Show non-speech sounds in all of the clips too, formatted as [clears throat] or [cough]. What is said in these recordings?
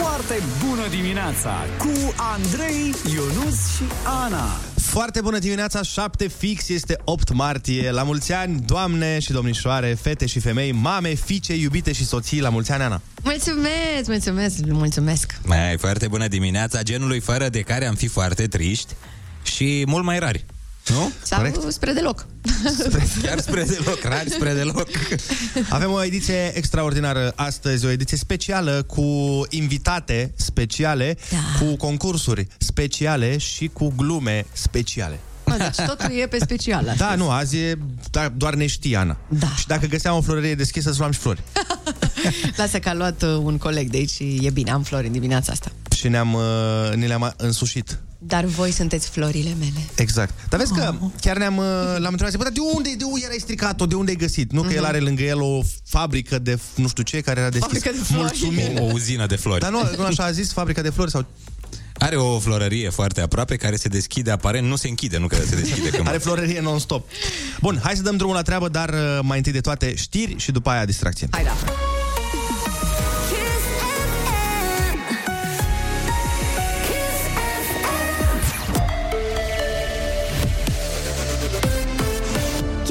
Foarte bună dimineața cu Andrei, Ionus și Ana. Foarte bună dimineața, 7 fix, este 8 martie. La mulți ani, doamne și domnișoare, fete și femei, mame, fiice, iubite și soții, la mulți ani, Ana. Mulțumesc, mulțumesc, mulțumesc. Mai foarte bună dimineața, genului fără de care am fi foarte triști și mult mai rari. Nu? Sau Corect? spre deloc. Spre, chiar spre deloc, rari spre deloc. Avem o ediție extraordinară astăzi, o ediție specială cu invitate speciale, Da. cu concursuri speciale și cu glume speciale. Mă, deci totul e pe special. Da, nu, azi e da, doar ne știi, Ana. Da. Și dacă găseam o florărie deschisă, să luam și flori. [laughs] Lasă că a luat uh, un coleg de aici și e bine, am flori în dimineața asta. Și ne-am, uh, ne le-am însușit. Dar voi sunteți florile mele. Exact. Dar vezi că chiar ne-am, uh, l-am întrebat, zic, "Bă, dar de unde, de unde erai stricat-o, de unde ai găsit? Nu că el are lângă el o fabrică de f- nu știu ce, care era deschis. Fabrică de flori. Mulțumim. O uzină de flori. Dar nu, nu așa a zis, fabrica de flori sau Are o florărie foarte aproape care se deschide aparent, nu se închide, nu că se deschide. Că are florărie non-stop. Bun, hai să dăm drumul la treabă, dar uh, mai întâi de toate știri și după aia distracție. Hai da.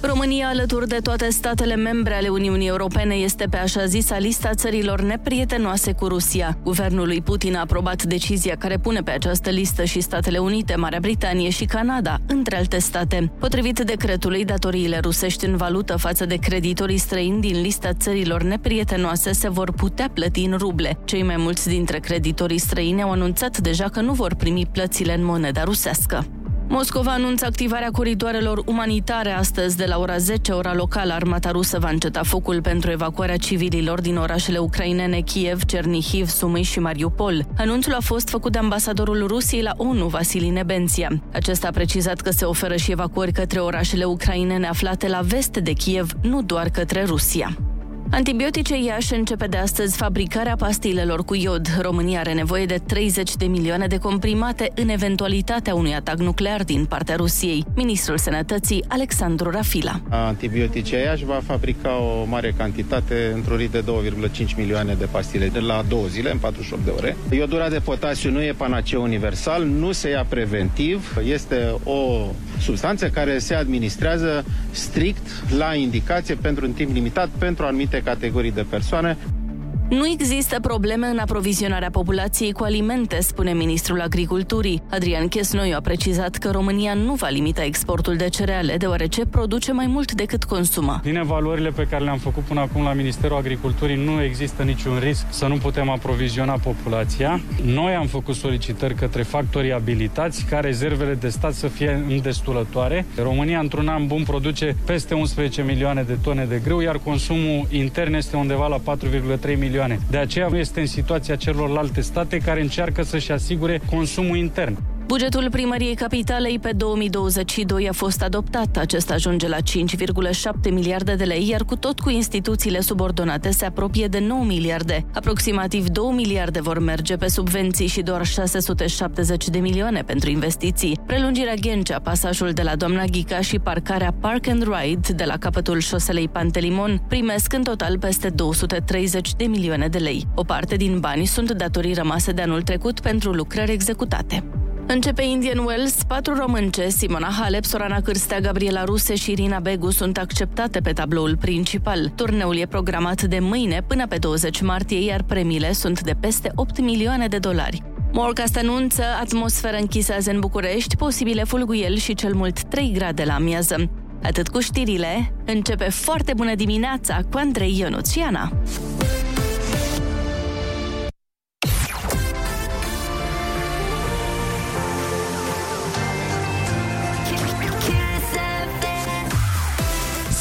România, alături de toate statele membre ale Uniunii Europene, este pe așa zisa lista țărilor neprietenoase cu Rusia. Guvernul lui Putin a aprobat decizia care pune pe această listă și Statele Unite, Marea Britanie și Canada, între alte state. Potrivit decretului, datoriile rusești în valută față de creditorii străini din lista țărilor neprietenoase se vor putea plăti în ruble. Cei mai mulți dintre creditorii străini au anunțat deja că nu vor primi plățile în moneda rusească. Moscova anunță activarea coridoarelor umanitare astăzi de la ora 10, ora locală. Armata rusă va înceta focul pentru evacuarea civililor din orașele ucrainene Kiev, Cernihiv, Sumi și Mariupol. Anunțul a fost făcut de ambasadorul Rusiei la ONU, Vasili Nebenția. Acesta a precizat că se oferă și evacuări către orașele ucrainene aflate la vest de Kiev, nu doar către Rusia. Antibiotice Iași începe de astăzi fabricarea pastilelor cu iod. România are nevoie de 30 de milioane de comprimate în eventualitatea unui atac nuclear din partea Rusiei. Ministrul Sănătății, Alexandru Rafila. Antibiotice Iași va fabrica o mare cantitate într-un rit de 2,5 milioane de pastile de la două zile, în 48 de ore. Iodura de potasiu nu e panaceu universal, nu se ia preventiv, este o substanță care se administrează strict la indicație pentru un timp limitat pentru anumite categorii de persoane. Nu există probleme în aprovizionarea populației cu alimente, spune ministrul agriculturii. Adrian Chesnoiu a precizat că România nu va limita exportul de cereale, deoarece produce mai mult decât consumă. Din evaluările pe care le-am făcut până acum la Ministerul Agriculturii, nu există niciun risc să nu putem aproviziona populația. Noi am făcut solicitări către factorii abilitați ca rezervele de stat să fie îndestulătoare. România, într-un an bun, produce peste 11 milioane de tone de grâu, iar consumul intern este undeva la 4,3 milioane. De aceea nu este în situația celorlalte state care încearcă să-și asigure consumul intern. Bugetul primăriei capitalei pe 2022 a fost adoptat. Acesta ajunge la 5,7 miliarde de lei, iar cu tot cu instituțiile subordonate se apropie de 9 miliarde. Aproximativ 2 miliarde vor merge pe subvenții și doar 670 de milioane pentru investiții. Prelungirea Ghencea, pasajul de la Doamna Ghica și parcarea Park and Ride de la capătul șoselei Pantelimon primesc în total peste 230 de milioane de lei. O parte din bani sunt datorii rămase de anul trecut pentru lucrări executate. Începe Indian Wells, patru românce, Simona Halep, Sorana Cârstea, Gabriela Ruse și Irina Begu sunt acceptate pe tabloul principal. Turneul e programat de mâine până pe 20 martie, iar premiile sunt de peste 8 milioane de dolari. Morcast anunță atmosferă închisă azi în București, posibile fulguieli și cel mult 3 grade la amiază. Atât cu știrile, începe foarte bună dimineața cu Andrei Ionuț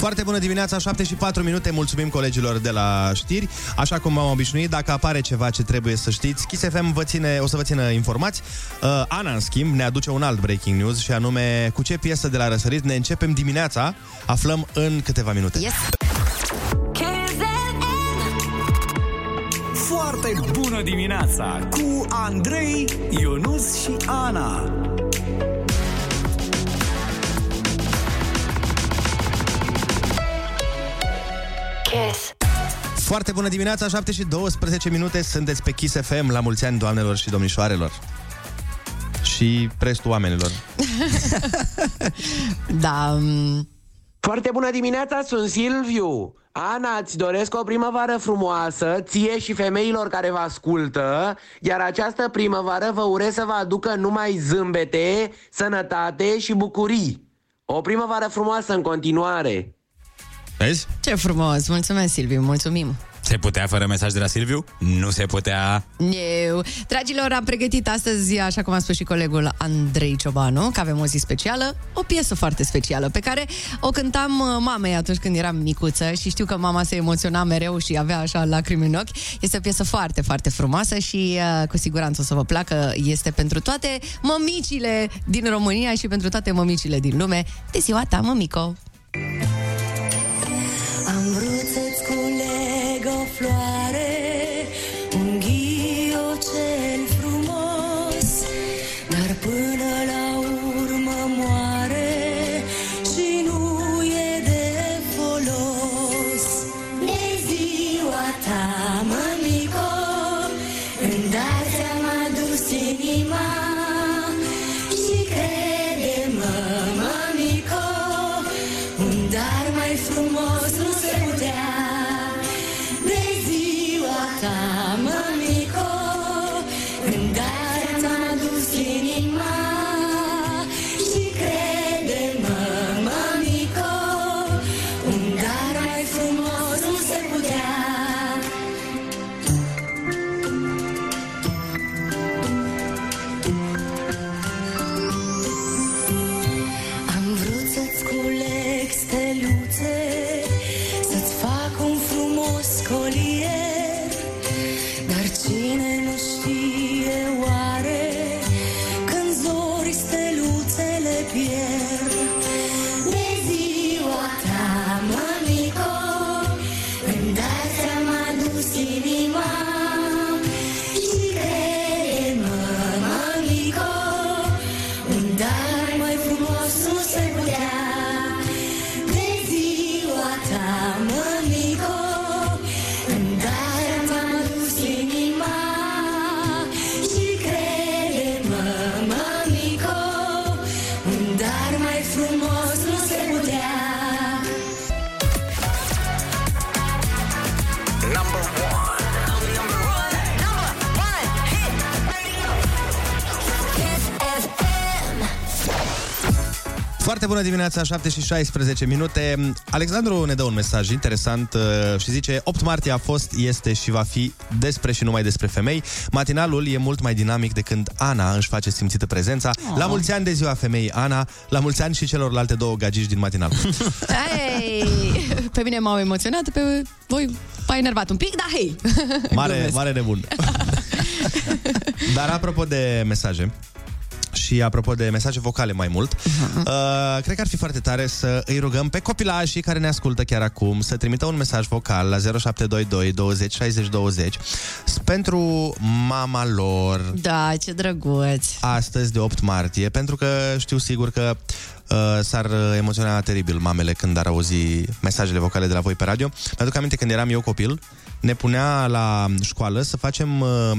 Foarte bună dimineața, 7 și 4 minute, mulțumim colegilor de la știri. Așa cum am obișnuit, dacă apare ceva ce trebuie să știți, Kiss FM vă ține, o să vă țină informați. Uh, Ana, în schimb, ne aduce un alt breaking news și anume cu ce piesă de la răsărit ne începem dimineața, aflăm în câteva minute. Yes. Foarte bună dimineața cu Andrei, Ionus și Ana. Kiss. Foarte bună dimineața, 7 și 12 minute, sunteți pe Kiss FM, la mulți ani, doamnelor și domnișoarelor. Și restul oamenilor. [laughs] Da, um, Foarte bună dimineața, sunt Silviu. Ana, îți doresc o primăvară frumoasă, ție și femeilor care vă ascultă, iar această primăvară vă urez să vă aducă numai zâmbete, sănătate și bucurii. O primăvară frumoasă în continuare! Vezi? ce frumos. Mulțumesc, Silviu, mulțumim. Se putea fără mesaj de la Silviu? Nu se putea. Eu. Dragilor, am pregătit astăzi, așa cum a spus și colegul Andrei Ciobanu, că avem o zi specială, o piesă foarte specială, pe care o cântam uh, mamei atunci când eram micuță și știu că mama se emociona mereu și avea așa lacrimi în ochi. Este o piesă foarte, foarte frumoasă și uh, cu siguranță o să vă placă. Este pentru toate mămicile din România și pentru toate mămicile din lume. De ziua ta, mămico! Dimineața, 7 și 16 minute. Alexandru ne dă un mesaj interesant uh, și zice 8 martie a fost, este și va fi despre și numai despre femei. Matinalul e mult mai dinamic de când Ana își face simțită prezența. Oh. La mulți ani de ziua femeii Ana, la mulți ani și celorlalte două gagici din matinal. [laughs] Hey! Pe mine m-au emoționat, pe voi m-a enervat un pic, dar hei! Mare, Glumesc. mare nebun. [laughs] Dar apropo de mesaje, și apropo de mesaje vocale mai mult, uh, cred că ar fi foarte tare să îi rugăm pe copilașii care ne ascultă chiar acum să trimită un mesaj vocal la 0722 20 60 20 pentru mama lor Da, ce drăguț! astăzi de 8 martie, pentru că știu sigur că uh, s-ar emoționa teribil mamele când ar auzi mesajele vocale de la voi pe radio. Mi-aduc aminte când eram eu copil, ne punea la școală să facem... Uh,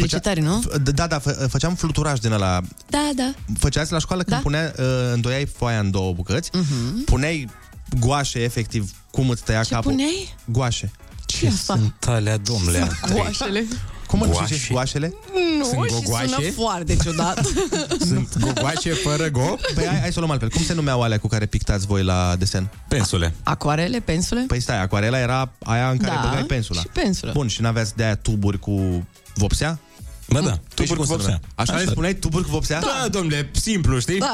Felicitări, nu? F- Da, da, fă- făceam fluturaj din ăla. Da, da. Făceați la școală când Da. punea, uh, îndoiai foaia în două bucăți, Mhm. puneai goașe, efectiv, cum îți tăia Ce capul. puneai? Goașe. Ce sunt alea, domnule? Goașele? Cum îl Goașe? ziceți goașele? Nu, Sunt și gogoașe? sună foarte ciudat. [laughs] Sunt gogoașe fără go? Păi hai, hai să o luăm altfel. Cum se numeau alea cu care pictați voi la desen? Pensule. Acoarele, pensule? Păi stai, acoarela era aia în care Da, băgai pensula. și pensulă. Bun, și n-aveați de aia tuburi cu vopsea? Bă, da, Păi și tuburi cum cu se vopsea. numea? Așa, le spuneai tuburi cu vopsea? Da, domnule, simplu, știi? Da.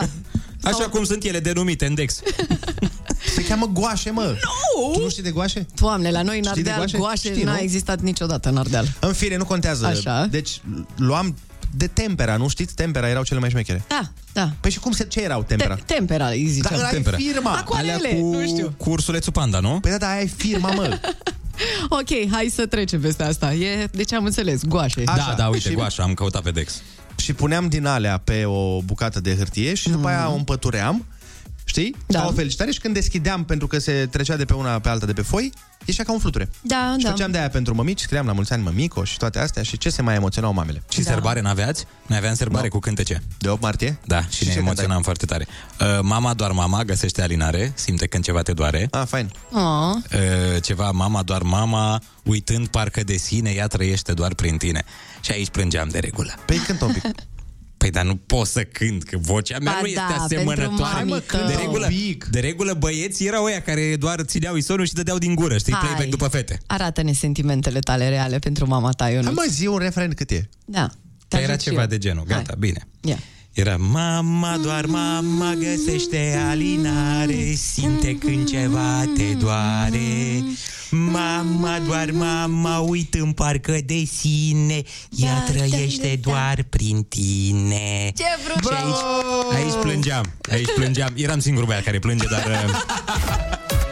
Așa cum sunt ele denumite în Dex. [laughs] Se cheamă goașe, mă. Nu! Tu nu știi de goașe? Doamne, la noi în Știi de Ardeal goașe? goașe Știi, n-a nu? existat niciodată în Ardeal. În fine, nu contează. Așa. Deci luam de tempera, nu știți? Tempera erau cele mai șmechere. Da, da. Păi și cum se, ce erau tempera? Te- tempera, îi ziceam. Da, ăla e Tempera. firma. Acoarele, Alea cu nu știu. cursulețul panda, nu? Păi da, da, aia e firma, mă. [laughs] Ok, hai să trecem peste asta. E, deci am înțeles, goașe. Așa. Da, da, uite, Și- goașa, am căutat pe Dex. și puneam din alea pe o bucată de hârtie și după aia o împătuream Știi? Da. Ca o felicitare și când deschideam pentru că se trecea de pe una pe alta de pe foi, ieșea ca un fluture. Da, și da. făceam de aia pentru mămici, scriam la mulți ani mămico și toate astea și ce se mai emoționau mamele. Și da. serbare n-aveați? Noi aveam serbare cu cântece. De 8 martie? Da, și, și ne ce emoționam foarte tare. Uh, mama doar mama găsește alinare, simte când ceva te doare. Ah, fain. Oh. Uh, ceva mama doar mama, uitând parcă de sine, ea trăiește doar prin tine. Și aici plângeam de regulă. Păi cânt un pic. [laughs] Păi dar nu pot să cânt, că vocea mea Ba nu este da, pentru asemănătoare. mami tău. de, regulă, de regulă băieții erau ăia care doar țineau isonul și dădeau din gură, știi, Hai. playback după fete. Arată-ne sentimentele tale reale pentru mama ta, Ionuț. Hai mă, zi un refren cât e. Da. Dar era ceva de genul, gata, bine. Ia. Era mama, doar mama găsește alinare Simte când ceva te doare. Mama, doar mama uit în parcă de sine Ea Da, trăiește doar prin tine. Ce frumos! Și aici, aici plângeam, aici plângeam. Eram singurul băiat care plânge, dar... [laughs]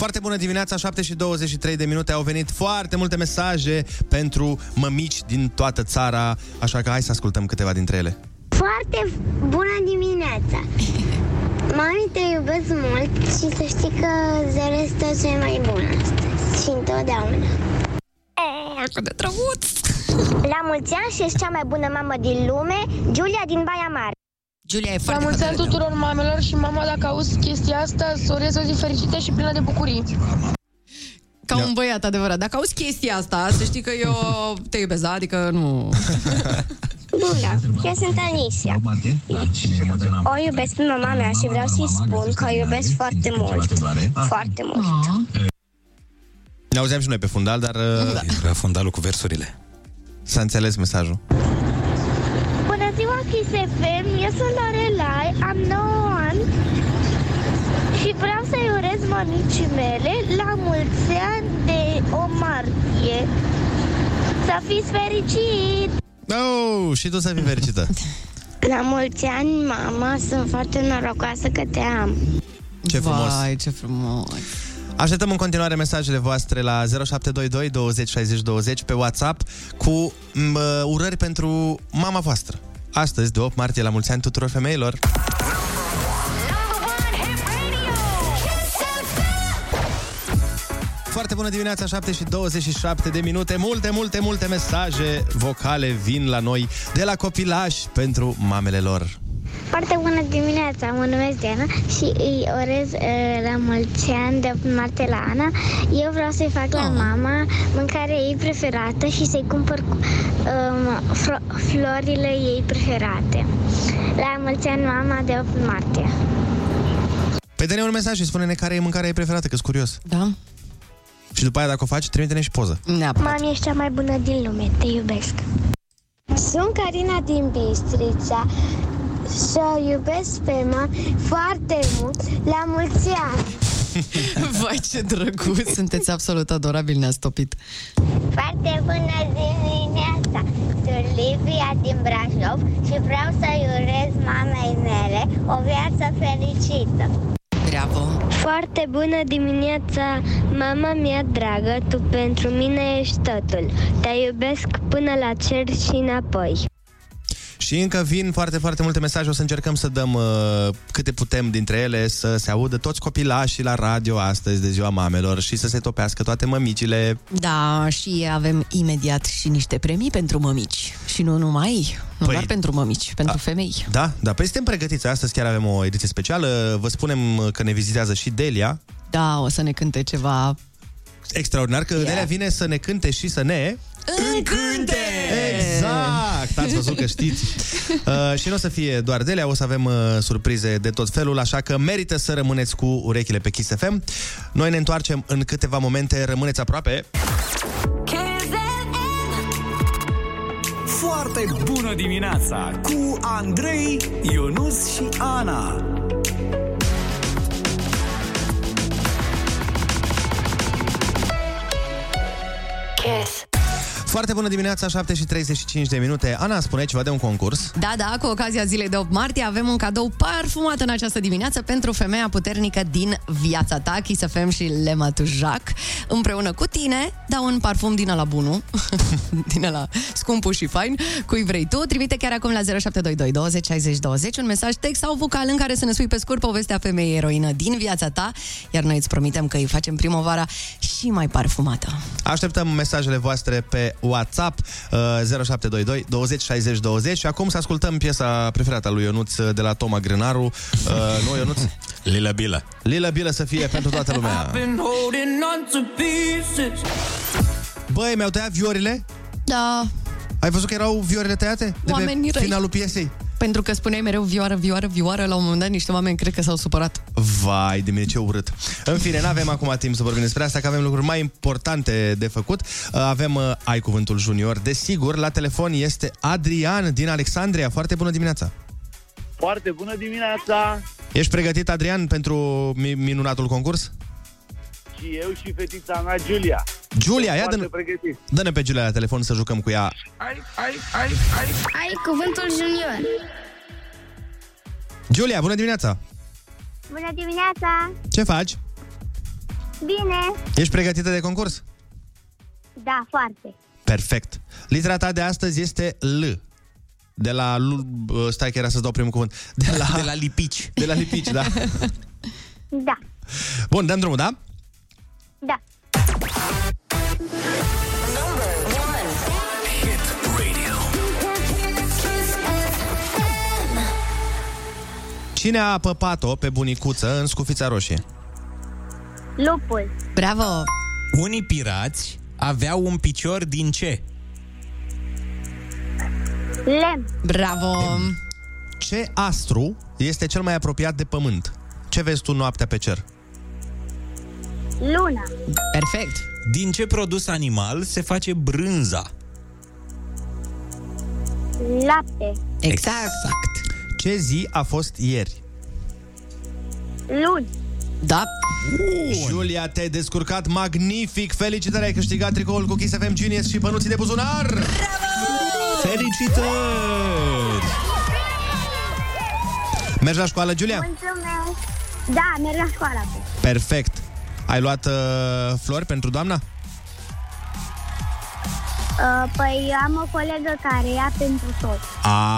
Foarte bună dimineața, 7 și 23 de minute. Au venit foarte multe mesaje pentru mămici din toată țara, așa că hai să ascultăm câteva dintre ele. Foarte bună dimineața! [laughs] Mami, te iubesc mult și să știi că zero este cel mai bun astăzi și întotdeauna. Oh, cât de drăguț! La mulți ani și ești cea mai bună mamă din lume, Giulia din Baia Mare. Giulia e La foarte mulți ani hotărâtă. tuturor mamelor și mama, dacă auzi chestia asta, să urez o zi fericită și plină de bucurii. Ca un băiat adevărat. Dacă auzi chestia asta, să știi că eu te iubesc, da? Adică nu... [laughs] Bună, eu sunt Anisia. O iubesc pe mama mea și vreau să-i spun că o iubesc foarte mult. Foarte mult. Ne auzeam și noi pe fundal, dar da. Era fundalul cu versurile. s-a înțeles mesajul. Bună ziua, Kiss FM! Eu sunt Lorelai, am 9 ani și vreau să-i urez mămicii mele la mulți ani de o martie. Să fiți fericit! Oh, și tu să fii fericită. La mulți ani, mama, sunt foarte norocoasă că te am. Ce frumos. Vai, ce frumos. Așteptăm în continuare mesajele voastre la 0722 20 60 20 pe WhatsApp cu m, urări pentru mama voastră. Astăzi, de 8 martie, la mulți ani tuturor femeilor. Foarte bună dimineața, 7 și 27 de minute. Multe, multe, multe mesaje vocale vin la noi de la copilași pentru mamele lor. Foarte bună dimineața, mă numesc Diana și îi orez uh, la mulți ani de martie la Ana. Eu vreau să-i fac la mama mâncarea ei preferată și să-i cumpăr um, fro- florile ei preferate. La mulți ani, mama, de 8 martie. Păi dă-ne un mesaj și spune-ne care e mâncarea ei preferată, că-s curios. Da? Și după aia, dacă o faci, trimite-ne și poză. Neapărat. Mami, ești cea mai bună din lume, te iubesc. Sunt Carina din Bistrița și o iubesc pe mama foarte mult. La mulți ani! [laughs] Vai, ce drăguț! Sunteți absolut adorabil, ne-ați topit. Foarte bună dimineața! Sunt Livia din Brașov și vreau să-i urez mamei mele o viață fericită. Bravo! Foarte bună dimineața, mama mea dragă, tu pentru mine ești totul. Te iubesc până la cer și înapoi. Și încă vin foarte, foarte multe mesaje. O să încercăm să dăm uh, câte putem dintre ele, să se audă toți copilașii la radio astăzi de ziua mamelor și să se topească toate mămicile. Da, și avem imediat și niște premii pentru mămici. Și nu numai, nu Păi- doar pentru mămici, pentru femei. Da, da, păi suntem pregătiți. Astăzi chiar avem o ediție specială. Vă spunem că ne vizitează și Delia. Da, o să ne cânte ceva... Extraordinar că yeah. Delia vine să ne cânte și să ne... Încânte! Exact! Ați văzut că știți. [laughs] Uh, și nu o să fie doar Delia, o să avem uh, surprize de tot felul, așa că merită să rămâneți cu urechile pe Kiss FM. Noi ne întoarcem în câteva momente, rămâneți aproape. Foarte bună dimineața cu Andrei, Ionus și Ana. Kiss. Foarte bună dimineața, 7 și 35 de minute. Ana, spune ceva de un concurs. Da, da, cu ocazia zilei de 8 martie avem un cadou parfumat în această dimineață pentru femeia puternică din viața ta, Kiss FM și Lema Tujac, împreună cu tine, da un parfum din la bunul, [laughs] din la scumpul și fain, cui vrei tu. Trimite chiar acum la 0722 20 60 20 un mesaj text sau vocal în care să ne spui pe scurt povestea femeii eroină din viața ta, iar noi îți promitem că îi facem primăvara și mai parfumată. Așteptăm mesajele voastre pe WhatsApp uh, 0722 20 60 20 și acum să ascultăm piesa preferată a lui Ionuț uh, de la Toma Grânaru. Uh, nu, Ionuț? [laughs] Lila Bila. Lila Bilă să fie pentru toată lumea. Băi, mi-au tăiat viorile? Da, Ai văzut că erau viorile tăiate? De Oamenii pe răi. finalul piesei? Pentru că spuneai mereu vioară, vioară, vioară, la un moment dat niște oameni cred că s-au supărat. Vai de mine, ce urât. În fine, nu avem acum timp să vorbim despre asta, că avem lucruri mai importante de făcut. Uh, Avem uh, Ai Cuvântul Junior. Desigur, la telefon este Adrian din Alexandria. Foarte bună dimineața! Foarte bună dimineața! Ești pregătit, Adrian, pentru mi- minunatul concurs? Și eu și fetița mea, Giulia. Giulia, ia Foarte dă-ne, pregătit. dă-ne pe Giulia la telefon să jucăm cu ea. Ai, ai, ai, ai. Ai cuvântul junior. Giulia, bună dimineața! Bună dimineața! Ce faci? Bine! Ești pregătită de concurs? Da, foarte. Perfect. Litera ta de astăzi este L. De la... L- uh, Stai că era să-ți dau primul cuvânt. De la, De la lipici. de la lipici, da. Da, Bun, dăm drumul, da? Da. Cine a păpat-o pe bunicuță în scufița roșie? Lupul. Bravo! Unii pirați aveau un picior din ce? Lem. Bravo! Ce astru este cel mai apropiat de pământ? Ce vezi tu noaptea pe cer? Luna. Perfect! Din ce produs animal se face brânza? Lapte. Exact! Ce zi a fost ieri? Luni. Da, Julia, te-ai descurcat magnific! Felicitări, ai câștigat tricoul cu Kiss FM Genius și bănuții de buzunar! Felicitări! Mergi la școală, Julia? Mulțumesc. Da, merg la școală. Perfect! Ai luat uh, flori pentru doamna? Uh, păi am o colegă care ia pentru tot.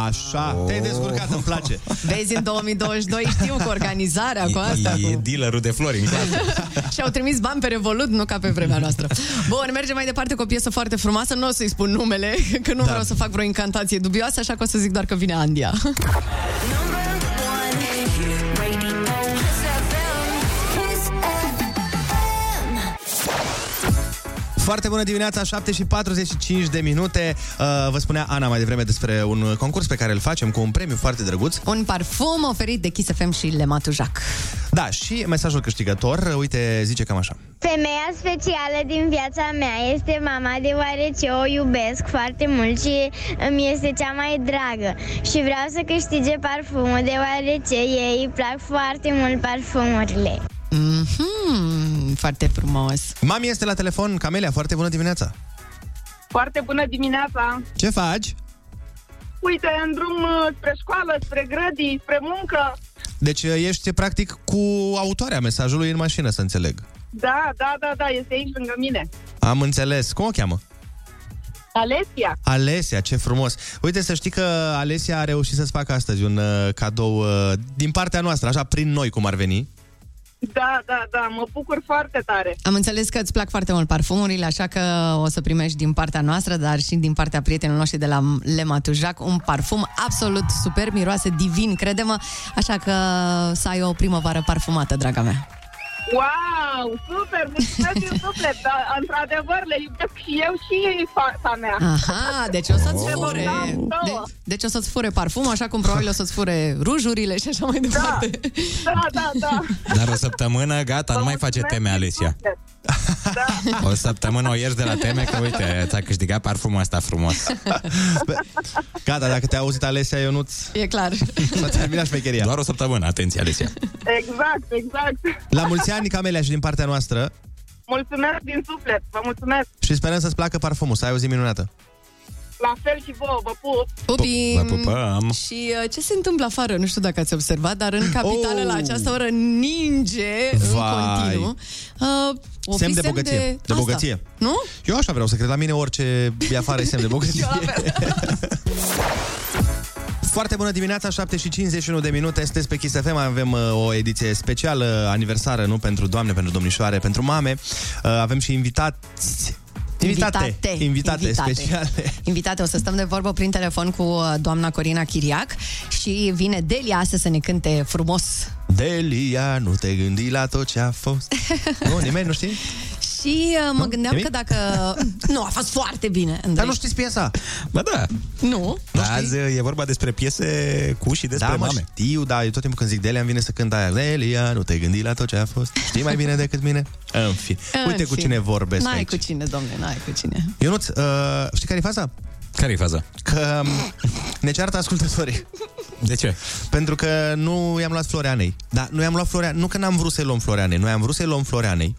Așa, te-ai descurcat, îmi place. [laughs] vezi, în 2022 știu cu organizarea cu asta. E Cu... dealerul de flori în clasă. [laughs] Și-au trimis bani pe Revolut, nu ca pe vremea noastră. Bun, mergem mai departe cu o piesă foarte frumoasă. Nu o să-i spun numele, [laughs] că nu da. vreau să fac vreo incantație dubioasă, așa că o să zic doar că vine Andia. Foarte bună dimineața, 7 și 45 de minute. Uh, vă spunea Ana mai devreme despre un concurs pe care îl facem cu un premiu foarte drăguț. Un parfum oferit de Kiss FM și Lematu Jac. Da, și mesajul câștigător, uite, zice cam așa. Femeia specială din viața mea este mama, deoarece o iubesc foarte mult și îmi este cea mai dragă. Și vreau să câștige parfumul, deoarece ei îi plac foarte mult parfumurile. Mm-hmm, foarte frumos. Mami este la telefon, Camelia, foarte bună dimineața. Foarte bună dimineața! Ce faci? Uite, în drum uh, spre școală, spre grădii, spre muncă. Deci uh, ești practic cu autoarea mesajului în mașină, să înțeleg. Da, da, da, da, este aici lângă mine. Am înțeles. Cum o cheamă? Alesia. Alesia, ce frumos. Uite, să știi că Alesia a reușit să-ți facă astăzi un uh, cadou uh, din partea noastră, așa, prin noi, cum ar veni. Da, da, da, mă bucur foarte tare. Am înțeles că îți plac foarte mult parfumurile, așa că o să primești din partea noastră, dar și din partea prietenilor noștri de la Lema Tujac, un parfum absolut super, miroase divin, crede-mă, așa că să ai o primăvară parfumată, draga mea. Wow, super, mulțumesc din suflet, dar într-adevăr le iubesc și eu și fata mea. Aha, deci o să-ți Ne fure. băgăm De, două. deci o să-ți fure parfum, așa cum probabil o să-ți fure rujurile și așa mai departe. Da, da, da. Dar o săptămână, gata, nu mai face teme, Alesia. O săptămână o ierți de la teme că, uite, ți-a câștigat parfumul ăsta frumos. Gata, dacă te-a auzit Alesia Ionuț, E clar. s-a terminat șmecheria. Doar o săptămână, atenție, Alesia. Exact, exact. La mulți ani, Camelia, și din partea noastră. Mulțumesc din suflet, vă mulțumesc. Și sperăm să-ți placă parfumul, să ai o zi minunată. La fel și vouă, vă pup. Pupim! Vă pupăm. Și uh, ce se întâmplă afară? Nu știu dacă ați observat, dar în capitală Oh! la această oră ninge în Vai. continuu. Uh, o fi semn de bogăție. De, asta. bogăție. Nu? Eu așa vreau să cred. La mine orice e afară e semn de [laughs] bogăție. [laughs] Foarte bună dimineața, 7 și 51 de minute, sunteți pe Kiss FM, avem uh, o ediție specială, aniversară, nu pentru doamne, pentru domnișoare, pentru mame. Uh, avem și invitați. Invitate, Invitate. invitate, Invitate. speciale. Invitate, o să stăm de vorbă prin telefon cu uh, doamna Corina Chiriac și vine Delia astăzi să ne cânte frumos. Delia, nu te gândi la tot ce a fost. [laughs] nu, nimeni nu știe? Și uh, mă gândeam Nimic? că dacă... Nu, a fost foarte bine, Andrei. Dar nu știți piesa? Bă, da. Nu? Azi e vorba despre piese cu și despre da, mă, mame. știu, da, eu tot timpul când zic Delia îmi vine să cânt aia Delia, nu te gândi la tot ce a fost Știi mai bine decât mine? În fine, uite În cu fine. cine vorbesc N-ai aici cu cine, domnule, n-ai cu cine. Ionuț, uh, știi care e faza? Care e faza? Că um, ne ceartă ascultătorii De ce? Pentru că nu i-am luat Floreanei Da, nu i-am luat Floreanei, nu că n-am vrut să-i luăm Floreanei Noi am vrut să-i luăm Floreanei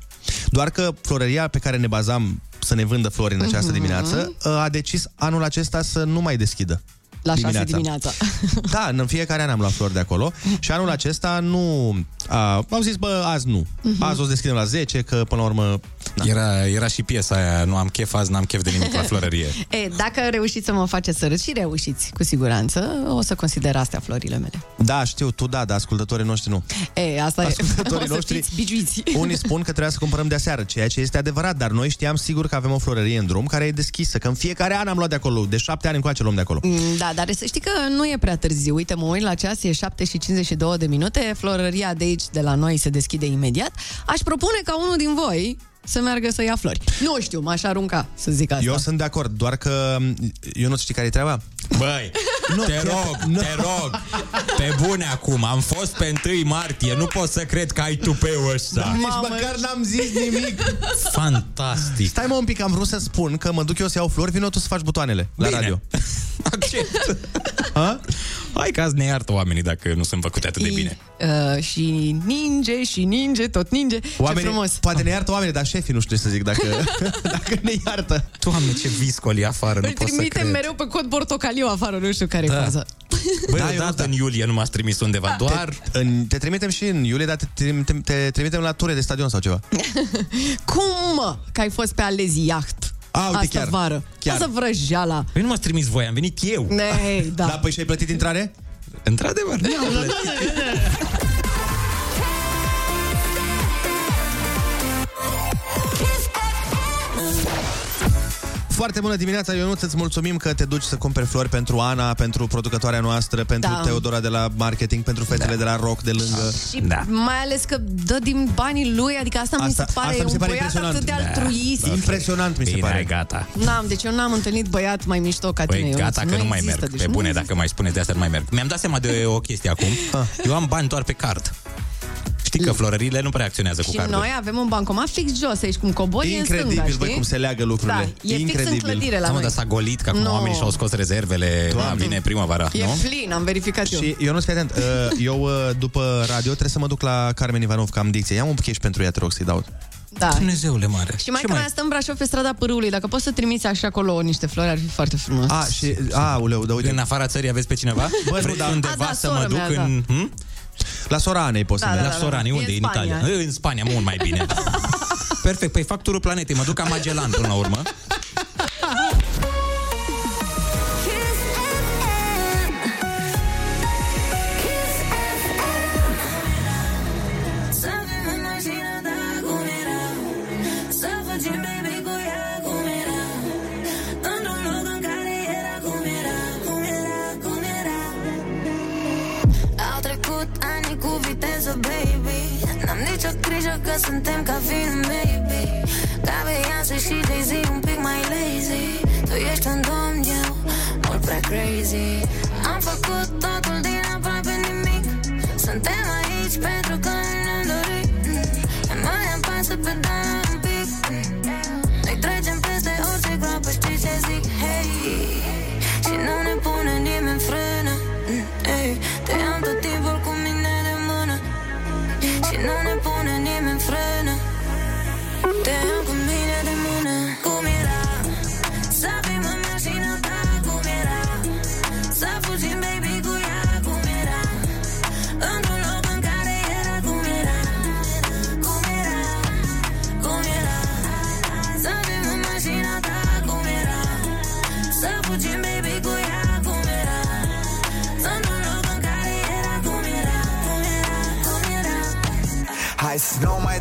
Doar că florăria pe care ne bazam să ne vândă flori în această Mhm. dimineață uh, A decis anul acesta să nu mai deschidă La șase dimineața. [laughs] Da, în fiecare an am luat flori de acolo și anul acesta nu... A, au zis, bă, azi nu. Mhm. Azi o să deschidem la 10, că până la urmă... Da. Era, era și piesa aia, nu am chef azi, n-am chef de nimic la [laughs] florărie. E, dacă reușiți să mă faceți să râd și reușiți, cu siguranță, o să consider astea florile mele. Da, știu, tu da, dar ascultătorii noștri nu. E, asta e. Ascultătorii [laughs] O să noștri- fiți biciuiți. Unii spun că trebuia să cumpărăm de aseară, ceea ce este adevărat, dar noi știam sigur că avem o florărie în drum care e deschisă, că în fiecare an am luat de acolo, de șapte ani încoace luăm de acolo. Mm, Da, dar să știi că nu e prea târziu. Uite, mă uit la ceas, e 7 și 52 de minute, florăria de aici, de la noi, se deschide imediat. Aș propune ca unul din voi să meargă să ia flori. Nu știu, m-aș arunca să zic asta. Eu sunt de acord, doar că eu nu știi care e treaba? Băi, nu, te rog, nu. te rog, pe bune acum, am fost pe 1 martie, nu pot să cred că ai tupeul ăsta. Nici măcar n-am zis nimic. Fantastic. Stai mă un pic, am vrut să spun că mă duc eu să iau flori, vino tu să faci butoanele la Bine. radio. [laughs] Accept. Hai că azi ne iartă oamenii dacă nu sunt făcute atât de bine. Uh, și ninge, și ninge, tot ninge. Oamenii, Ce frumos. Poate ne iartă oamenii, dar șefii nu știu ce să zic dacă, [laughs] dacă ne iartă. Doamne, ce viscoli afară, nu Îl pot să trimitem cred. mereu pe cod portocaliu afară, nu știu care e Da. faza. Băi, Da, da, eu odată în iulie nu m-ați trimis undeva, doar... Te, în, te trimitem și în iulie, dar te trimitem, te trimitem la ture de stadion sau ceva. [laughs] Cum, mă, că ai fost pe Alezi Yacht? A, uite, Asta chiar. vară. Chiar. Lasă vrăjeala. Păi nu m-ați trimis voi, am venit eu. Nei, da. Da, păi și ai plătit intrare? Într-adevăr, nu Foarte bună dimineața, Ionuț, îți mulțumim că te duci să cumperi flori pentru Ana, pentru producătoarea noastră, pentru Da. Teodora de la marketing, pentru fetele da. de la rock de lângă. Și da. mai ales că dă din banii lui, adică asta, mi se Asta- pare asta mi se un pare băiat impresionant. atât de Da. altruist. Impresionant mi se Bine, pare. ai gata. N-am, deci eu n-am întâlnit băiat mai mișto ca tine. Păi Ionuț. gata că nu, mai există, merg. deci Pe nu bune, există. dacă mai spuneți de asta, nu mai merg. Mi-am dat seama de o chestie acum. Ah. Eu am bani doar pe card. Știi că florările nu prea acționează cu Și carduri. noi avem un bancomat fix jos aici, cum cobori în stânga, Incredibil, știi? băi, cum se leagă lucrurile. Da, e fix în Incredibil. clădire la Da, mă, noi. dar s-a golit, că acum No. oamenii și-au scos rezervele. Doamne. Vine primăvara, E nu? plin, am verificat eu. Și eu nu fii atent. uh, Eu, uh, după radio, trebuie să mă duc la Carmen Ivanov, că am dicție. Ia un cash pentru ea, te rog să-i dau. Da. Dumnezeule mare. Și mai Ce că mai stă în Brașov pe strada Pârâului. Dacă poți să trimiți așa acolo niște flori, ar fi foarte frumos. A, și... A, uleu, da, uite. În afara țării aveți pe cineva? Bă, nu, Vreți da. undeva A, da, să sora mă duc mea, în... Hm? La sora Anei poți să Da, mergi. da, La da. Sorani, E unde? în În Spania. Italia. În Spania, mult mai bine. [laughs] Perfect, păi fac turul planetei, mă duc ca Magellan până la urmă. Că suntem ca film, baby Ca Beyoncé și Jay-Z, un pic mai lazy. Tu ești un domn, eu mult prea crazy. Am făcut totul din aproape nimic. Suntem aici pentru că ne-am dorit. Mm. Mai am pas să pedalăm un pic. Mm. Noi trecem peste orice groapă, știi ce zic, hey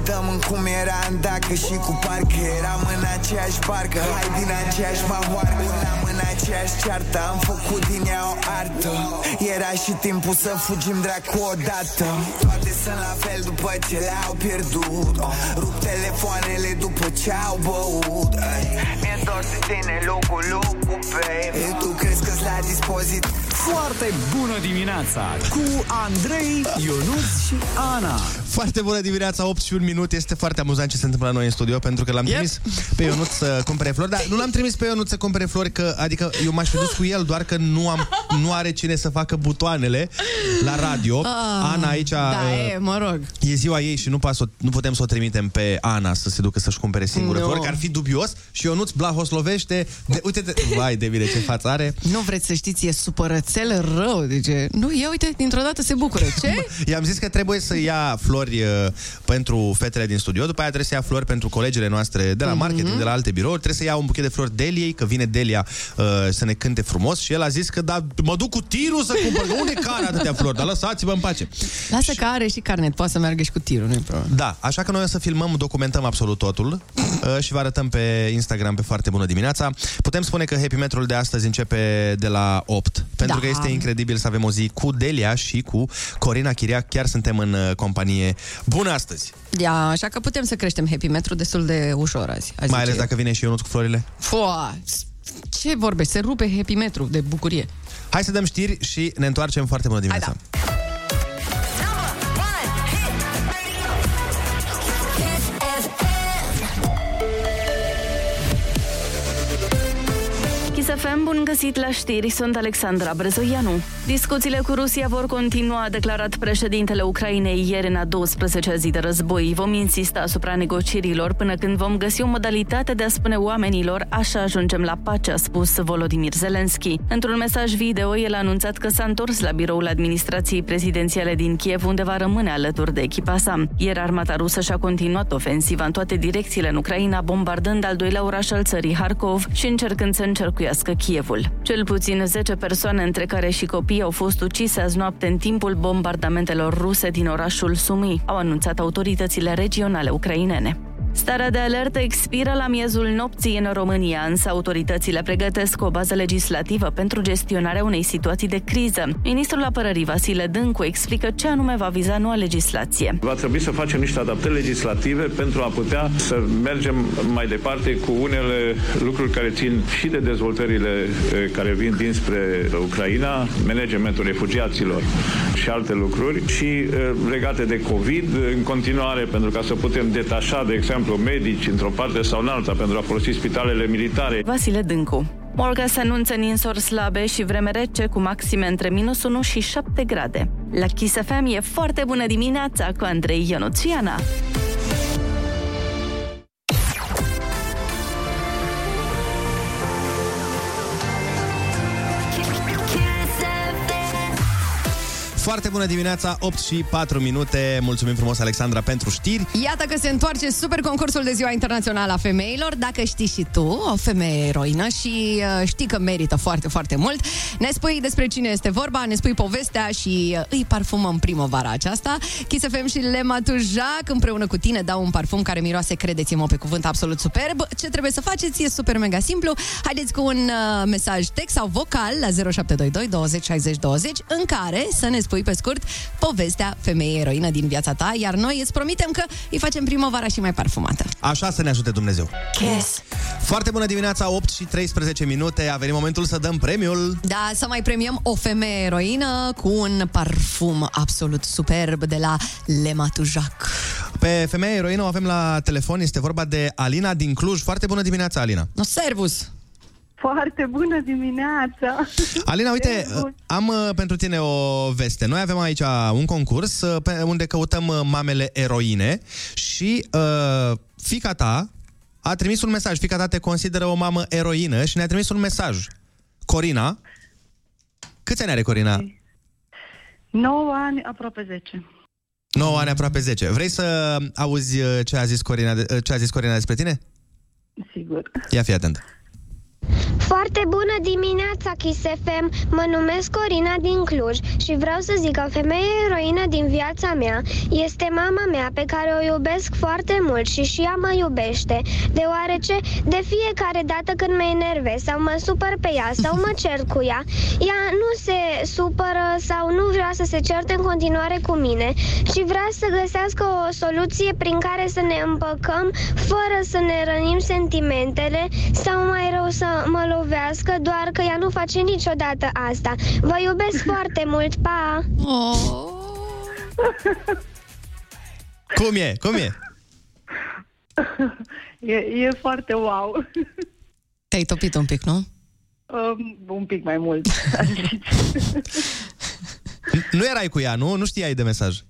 dăm în cum eram Dacă și cu parcă. Eram în aceeași barcă. Hai din aceeași mahoarcă Am în aceeași ceartă. Am făcut din ea o artă. Era și timpul să fugim dracu odată. Toate sunt la fel după ce le-au pierdut. Rup telefoanele după ce au băut. Ei, Mi-e dor să tine locul locul, baby Tu crezi că-s la dispoziție Foarte bună dimineața cu Andrei, Ionus și Ana. Foarte bună dimineața, 8 și un minut. Este foarte amuzant ce se întâmplă la noi în studio, pentru că l-am Yep. trimis pe Ionut să cumpere flori, dar nu l-am trimis pe Ionut să cumpere flori, că, adică eu m-aș fi dus cu el, doar că nu, am, nu are cine să facă butoanele la radio. Ah, Ana aici... Da, uh, e, mă rog. E ziua ei și nu, pas, nu putem să o trimitem pe Ana să se ducă să-și cumpere singură Nu. flori, că ar fi dubios și Ionuț blahoslovește. De, uite, de, vai de bine ce față are. Nu vreți să știți, e supărățel rău. Deci, nu, ia uite, dintr-o dată se bucură. Ce? [laughs] I-am zis că trebuie să ia flori uh, pentru fetele din studio, după aia trebuie să ia flori pentru colegele noastre de la marketing, de la alte birouri, trebuie să ia un buchet de flori Deliei, că vine Delia uh, să ne cânte frumos și el a zis că da, mă duc cu tirul să cumpăr, că unde care atâtea flori, dar lăsați-vă în pace. Lasă că are și carnet, poate să meargă și cu tirul, nu-i problemă. Da, așa că noi o să filmăm, documentăm absolut totul uh, și vă arătăm pe Instagram pe foarte bună dimineața. Putem spune că Happy Metrul de astăzi începe de la 8, pentru Da. că este incredibil să avem o zi cu Delia și cu Corina Chiriac. Chiar suntem în uh, companie bună astăzi. Ia, așa că putem să creștem happy metru destul de ușor azi. azi Mai ales dacă vine și Ionuț cu florile. Foa, ce vorbești? Se rupe happy metru de bucurie. Hai să dăm știri și ne întoarcem foarte bună dimineața. Kiss FM, bun găsit la știri, sunt Alexandra Brezoianu. Discuțiile cu Rusia vor continua, a declarat președintele Ucrainei ieri în a 12-a zi de război. Vom insista asupra negocierilor până când vom găsi o modalitate de a spune oamenilor așa ajungem la pace, a spus Volodymyr Zelensky. Într-un mesaj video, el a anunțat că s-a întors la biroul administrației prezidențiale din Kiev, unde va rămâne alături de echipa sa. Ieri armata rusă și-a continuat ofensiva în toate direcțiile în Ucraina, bombardând al doilea oraș al țării, Harkov, și încercând să încercuiască Kievul. Cel puțin 10 persoane, între care și copii, au fost ucise azi noapte în timpul bombardamentelor ruse din orașul Sumi, au anunțat autoritățile regionale ucrainene. Starea de alertă expiră la miezul nopții în România, însă autoritățile pregătesc o bază legislativă pentru gestionarea unei situații de criză. Ministrul Apărării Vasile Dâncu explică ce anume va viza noua legislație. Va trebui să facem niște adaptări legislative pentru a putea să mergem mai departe cu unele lucruri care țin și de dezvoltările eh, care vin dinspre Ucraina, managementul refugiaților și alte lucruri și eh, legate de COVID în continuare pentru ca să putem detașa, de exemplu, medici într-o parte sau în alta pentru a folosi spitalele militare. Vasile Dâncu. Morga se anunță ninsori slabe și vreme rece cu maxime între minus 1 și 7 grade. La Kiss FM e foarte bună dimineața cu Andrei Ionuțiana. Bună dimineața, 8 și 4 minute. Mulțumim frumos, Alexandra, pentru știri. Iată că se întoarce super concursul de Ziua Internațională a Femeilor. Dacă știi și tu, o femeie eroină și uh, știi că merită foarte, foarte mult, ne spui despre cine este vorba, ne spui povestea și uh, îi parfumăm primăvara aceasta. Kiss FM și Lema Tujac împreună cu tine dau un parfum care miroase, credeți-mă, pe cuvânt absolut superb. Ce trebuie să faceți e super mega simplu. Haideți cu un uh, mesaj text sau vocal la 0722 20 60 20 în care să ne spui pe scurt povestea femeii eroină din viața ta, iar noi îți promitem că îi facem primăvara și mai parfumată. Așa să ne ajute Dumnezeu. Kiss. Foarte bună dimineața, 8 și 13 minute. A venit momentul să dăm premiul. Da, să mai premiăm o femeie eroină cu un parfum absolut superb de la Lema Tujac. Pe femeia eroină o avem la telefon, este vorba de Alina din Cluj. Foarte bună dimineața, Alina. No, servus! Foarte bună dimineața! Alina, uite, [laughs] am uh, pentru tine o veste. Noi avem aici un concurs uh, pe unde căutăm uh, mamele eroine și uh, fica ta a trimis un mesaj. Fica ta te consideră o mamă eroină și ne-a trimis un mesaj. Corina. Câți ani are Corina? 9 ani, aproape 10. 9 ani, aproape 10. Vrei să auzi uh, ce a zis Corina, de- uh, ce a zis Corina despre tine? Sigur. Ia fi atent. Foarte bună dimineața, Kiss FM! Mă numesc Corina din Cluj și vreau să zic că femeia eroină din viața mea este mama mea pe care o iubesc foarte mult și și ea mă iubește, deoarece de fiecare dată când mă enervez sau mă supăr pe ea sau mă cer cu ea, ea nu se supără sau nu vrea să se certe în continuare cu mine și vrea să găsească o soluție prin care să ne împăcăm fără să ne rănim sentimentele sau mai rău să mă lovească, doar că ea nu face niciodată asta. Vă iubesc [laughs] foarte mult, pa! Oh. Cum e? Cum e? E, e foarte wow. Te-ai topit un pic, nu? Um, un pic mai mult. [laughs] [laughs] Nu erai cu ea, nu? Nu știai de mesaj.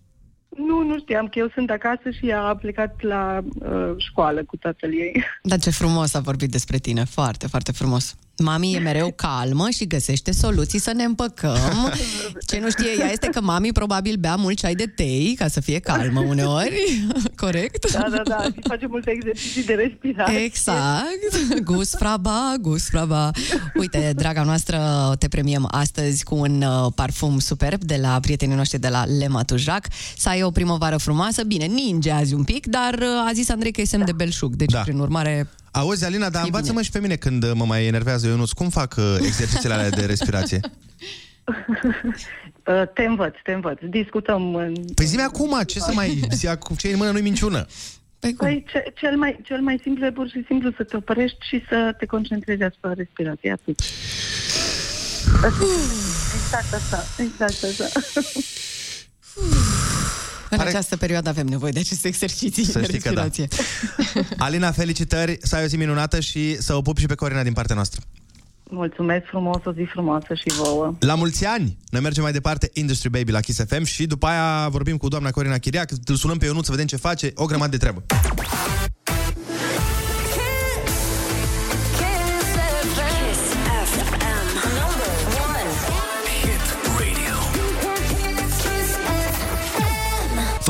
Nu, nu știam că eu sunt acasă și ea a plecat la uh, școală cu tatăl ei. Dar ce frumos a vorbit despre tine, foarte, foarte frumos. Mami e mereu calmă și găsește soluții să ne împăcăm. Ce nu știe ea este că mami probabil bea mult ceai de tei ca să fie calmă uneori, [laughs] corect? Da, da, da, și face multe exerciții de respirație. Exact. Gus fraba, gus fraba. Uite, draga noastră, te premiem astăzi cu un uh, parfum superb de la prietenii noștri de la Le Matujac. Să ai o primăvară frumoasă. Bine, ninge azi un pic, dar uh, a zis Andrei că e semn de belșug. Deci, Da. prin urmare, Auzi, Alina, dar E învață-mă bine. și pe mine când uh, mă mai enervează Ionuț. Cum fac uh, exercițiile alea de respirație? [laughs] Uh, te învăț, te învăț. Discutăm în... Păi zi acum, ce să mai... [laughs] zi acum, ce e în mână nu-i minciună. Păi, ce, cel, mai, cel mai simplu e pur și simplu să te oprești și să te concentrezi asupra respirației. Atât. Exact asta, exact asta. În această perioadă avem nevoie de aceste exerciții Să de știi că da. respirație. [laughs] Alina, felicitări, să ai o zi minunată și să o pup și pe Corina din partea noastră. Mulțumesc frumos, o zi frumoasă și vouă. La mulți ani! Noi mergem mai departe, Industry Baby la Kiss FM și după aia vorbim cu doamna Corina Chiriac, îl sunăm pe Ionut să vedem ce face, o grămadă de treabă.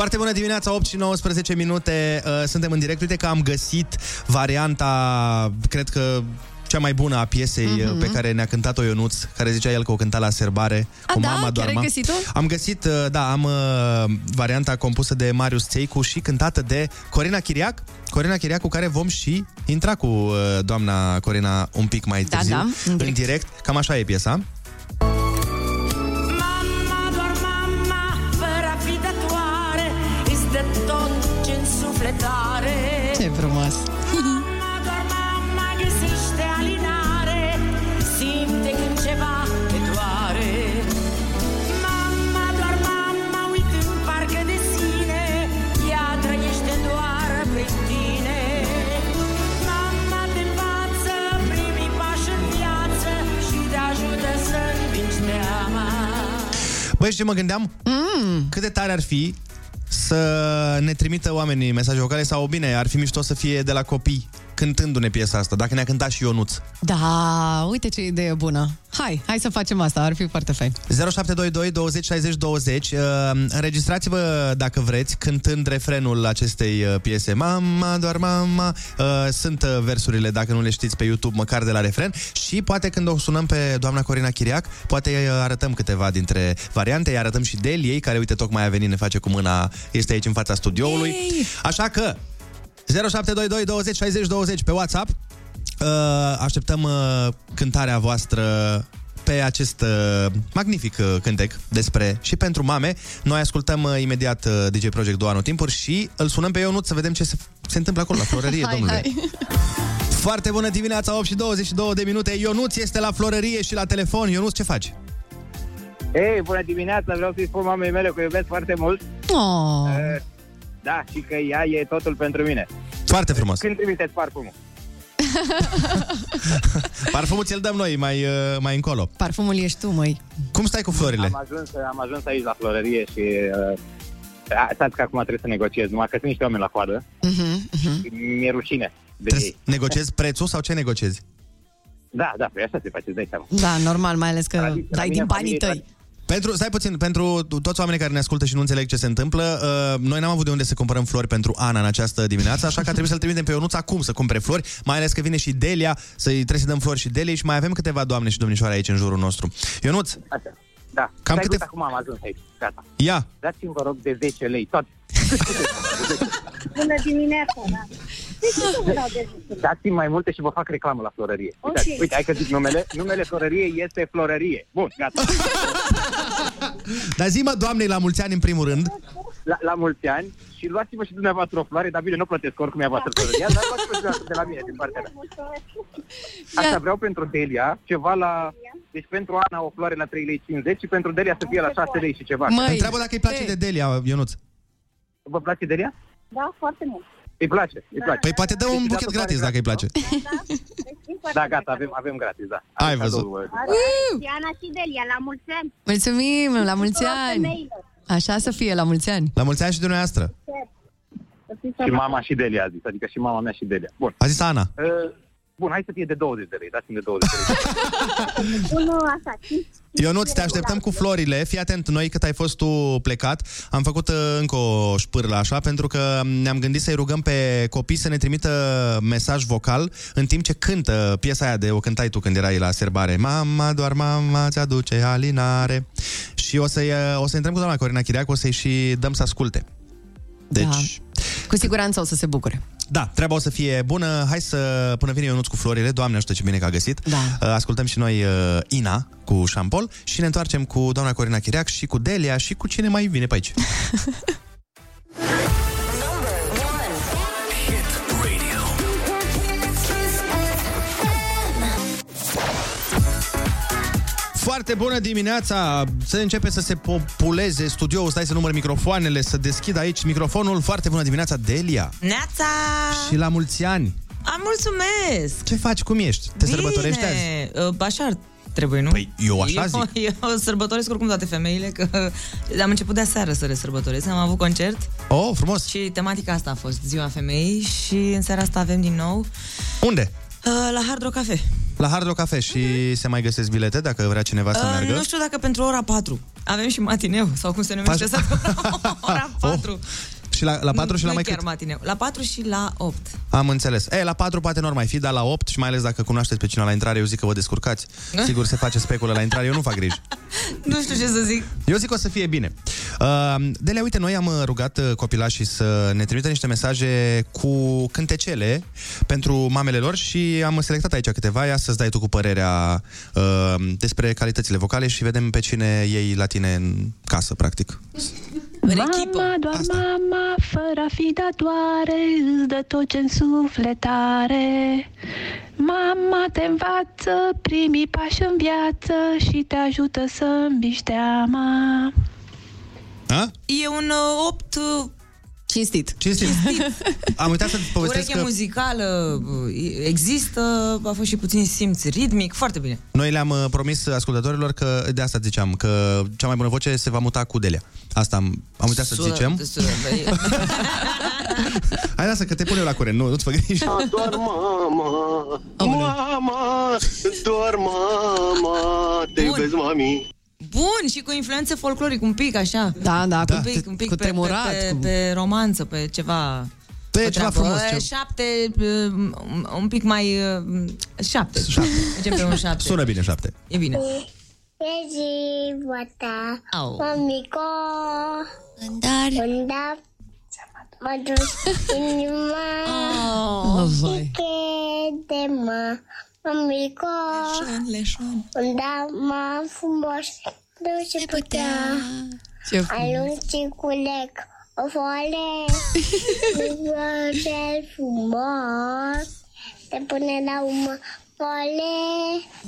Foarte bună dimineața, 8 și 19 minute. Uh, Suntem în direct. Uite că am găsit varianta, cred că cea mai bună a piesei Mhm. uh, pe care ne-a cântat-o Ionuț, care zicea el că o cânta la serbare A, cu da? mama Chiar doar ai ma- găsit-o? Am găsit, uh, da, am uh, varianta compusă de Marius Țeicu și cântată de Corina Chiriac. Corina Chiriac cu care vom și intra cu uh, doamna Corina un pic mai Da, târziu da, în în direct. direct. Cam așa e piesa. Sufletare Ce frumos! Mama, doar mama, găsește alinare Simte când ceva te doare Mama, doar mama, uitând parcă de sine Ea trăiește doar prin tine Mama te învață primii pași în viață Și te ajută să învingi teama Băi, știi ce mă gândeam? Mm. Cât de tare ar fi să ne trimită oamenii mesaje vocale sau, bine, ar fi mișto să fie de la copii cântându-ne piesa asta, dacă ne-a cântat și Ionuț. Da, uite ce idee bună. Hai, hai să facem asta, ar fi foarte fain. 0722 20 60 20 uh, Înregistrați-vă dacă vreți Cântând refrenul acestei uh, piese. Mama, doar mama. Uh, Sunt uh, versurile, dacă nu le știți pe YouTube Măcar de la refren. Și poate când o sunăm pe doamna Corina Chiriac Poate uh, arătăm câteva dintre variante. Îi arătăm și Deliei Care, uite, tocmai a venit, ne face cu mâna. Este aici în fața studioului. Așa că 0722 20 60 20 pe WhatsApp Uh, așteptăm uh, cântarea voastră pe acest uh, magnific uh, cântec despre și pentru mame. Noi ascultăm uh, imediat uh, DJ Project 2 Anotimpuri și îl sunăm pe Ionut să vedem ce se, se întâmplă acolo la florărie, [laughs] hai, domnule. hai. [laughs] Foarte bună dimineața, 8 și 22 de minute. Ionuț este la florărie și la telefon. Ionuț, ce faci? Ei, bună dimineața, vreau să-i spun mamei mele că o iubesc foarte mult. Oh. Eh, Da, și că ea e totul pentru mine. Foarte frumos. Când trimiteți parfumul? [laughs] Parfumul ți-l dăm noi mai, uh, mai încolo. Parfumul ești tu, măi. Cum stai cu florile? Am ajuns, am ajuns aici la florărie și... Uh, a, stați că acum trebuie să negociez, numai că sunt niște oameni la coadă. Mhm, mhm. și Mi-e rușine de Trebuie ei. să negociezi prețul sau ce negociezi? Da, da, păi așa se face, îți dai seama. Da, normal, mai ales că La dai mine din în banii familie, tăi. Pentru, stai puțin, pentru toți oamenii care ne ascultă și nu înțeleg ce se întâmplă, uh, noi n-am avut de unde să cumpărăm flori pentru Ana în această dimineață, așa că trebuie să-l trimitem pe Ionuț acum să cumpere flori, mai ales că vine și Delia, să-i trebuie să dăm flori și Delia și mai avem câteva doamne și domnișoare aici în jurul nostru. Ionuț, Așa. Da. Cam Stai, câte- uite, acum am ajuns aici. Gata. ia, Dați-mi, vă rog, de 10 lei. Toate. [laughs] Bună dimineața, da. De ce să vă dau de zi? Dați-mi mai multe și vă fac reclamă la florărie. Uitați, Ok. uite, hai că zic numele. Numele florăriei este florărie. Bun, gata. [laughs] dar zi mă doamnei la mulți ani în primul rând. La, la mulți ani și luați-vă și dumneavoastră o floare, dar bine, nu plătesc oricum ea voastră florăria, dar luați-vă și dumneavoastră de la mine, din partea mea. Așa, vreau pentru Delia ceva la... Deci pentru Ana o floare la 3,50 lei și pentru Delia să fie la 6 lei și ceva. Întreabă dacă îi place de Delia, Ionuț. Vă place Delia? Da, foarte mult. Îi place, îi place. Păi poate dă un Deci, buchet dată gratis floare dacă îi place. Da, gata, avem, avem gratis, da. Ai văzut. Diana și Delia, la mulți ani. Mulțumim, la mulți Tuturor ani! femeilor. Așa să fie, la mulți ani! La mulți ani și de dumneavoastră. Și mama și Delia a zis, adică și mama mea și Delia. Bun. A zis Ana. Uh, bun, hai să fie de 20 de lei, dați-mi de 20 de lei. [laughs] Bună, așa, cinci- Ionuț, te așteptăm cu florile. Fii atent, noi cât ai fost tu plecat, am făcut uh, încă o șpârlă așa, pentru că ne-am gândit să-i rugăm pe copii să ne trimită mesaj vocal în timp ce cântă piesa aia de o cântai tu când erai la serbare. Mama, doar mama ți aduce alinare. Și o să-i, uh, o să intrăm cu doamna Corina Chiriac, o să-i și dăm să asculte. Deci, Da. Cu siguranță o să se bucure. Da, treaba o să fie bună. Hai să, până vine Ionuț cu florile, Doamne ajută ce bine că a găsit. Da. Uh, Ascultăm și noi uh, Ina cu șampol și ne întoarcem cu doamna Corina Chiriac și cu Delia și cu cine mai vine pe aici. [laughs] Foarte bună dimineața! Se începe să se populeze studioul, stai să număr microfoanele, să deschid aici microfonul. Foarte bună dimineața, Delia! Neața! Și la mulți ani! Am mulțumesc! Ce faci? Cum ești? Te Bine. sărbătorești azi? Uh, Așa ar trebuie, nu? Păi, eu așa eu, zic. [laughs] Eu sărbătoresc oricum toate femeile, că am început de aseară să le sărbătoresc. Am avut concert. Oh, frumos! Și tematica asta a fost Ziua Femeii și în seara asta avem din nou Unde? Uh, la Hard Rock Cafe. La Hard Rock Cafe și se mai găsesc bilete dacă vrea cineva să Uh, meargă. nu știu dacă pentru ora 4. Avem și matineu, sau cum se numește Faci- asta? [laughs] ora 4. Și la, la 4 și la nu mai chiar cât? matineu. La 4 și la 8. Am înțeles. E, la 4 poate nu ar mai fi, dar la 8 și mai ales dacă cunoașteți pe cineva la intrare, eu zic că vă descurcați. [laughs] Sigur se face speculă la intrare, eu nu fac griji. Nu știu ce să zic. Eu zic că o să fie bine. Uh, Delia, uite, noi am uh, rugat uh, copilașii să ne trimită niște mesaje cu cântecele pentru mamele lor și am selectat aici câteva. Ia să-ți dai tu cu părerea uh, despre calitățile vocale și vedem pe cine iei la tine în casă, practic. [laughs] Mama, doar mama, fără a fi datoare, îți dă tot ce-n sufletare. Mama te învață primii pași în viață și te ajută să îmbiși șteama. A? E un uh, 8 uh, Cinstit. Cinstit. Am uitat să povestesc Ureche că muzicală uh, există, a fost și puțin simț ritmic, foarte bine. noi le-am uh, promis ascultătorilor că, de asta ziceam, că cea mai bună voce se va muta cu Delia. Asta am, am uitat să Sună- zicem. sună- [laughs] Hai, lasă, că te pun eu la curent, nu, nu-ți fă griji. Doar mama, mama, doar mama, te Bun. iubesc, mami. Bun, și cu influențe folcloric, un pic așa. Da, da, un cu- pic, un pic cu pe, tremurat, pe, pe, cu- pe romanță, pe ceva... Pe o ceva treabă. frumos, Uh, ce- Șapte, uh, un pic mai... uh, Șapte. Mergem pe un șapte. Sună bine, șapte. E bine. E ziua ta, Au. mamico. Dar. Dar. Mă duci [laughs] inima Oh, și vai. crede-mă, mamico. Leșon, leșon. Da, mă frumos, duce putea. Ce frumos. Alungi cu lec, o foale, [laughs] cel frumos, te pune la urmă, foale,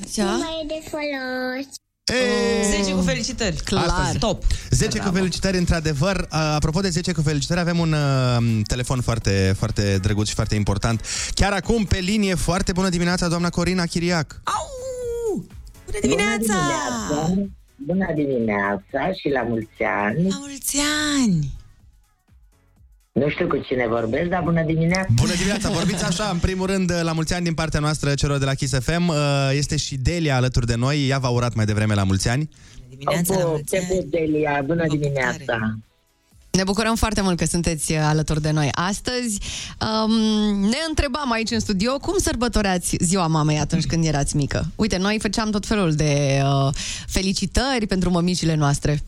Așa? nu mai e de folos. 10 cu felicitări. Asta Top. 10 cu felicitări, într-adevăr. Uh, Apropo de 10 cu felicitări, avem un uh, telefon foarte, foarte drăguț și foarte important. Chiar acum, pe linie, foarte bună dimineața, doamna Corina Chiriac. Bună dimineața! Bună dimineața și la mulți ani. La mulți ani! Nu știu cu cine vorbesc, dar bună dimineața. Bună dimineața, vorbiți așa, în primul rând, la mulți ani din partea noastră, celor de la Kiss FM. Uh, Este și Delia alături de noi, ea v-a urat mai devreme la mulți ani. Dimineața, la mulți ani. Delia, bună dimineața. Ne bucurăm foarte mult că sunteți uh, alături de noi astăzi. Um, ne întrebam aici în studio cum sărbătoreați ziua mamei atunci când erați mică. Uite, noi făceam tot felul de uh, felicitări pentru mămicile noastre.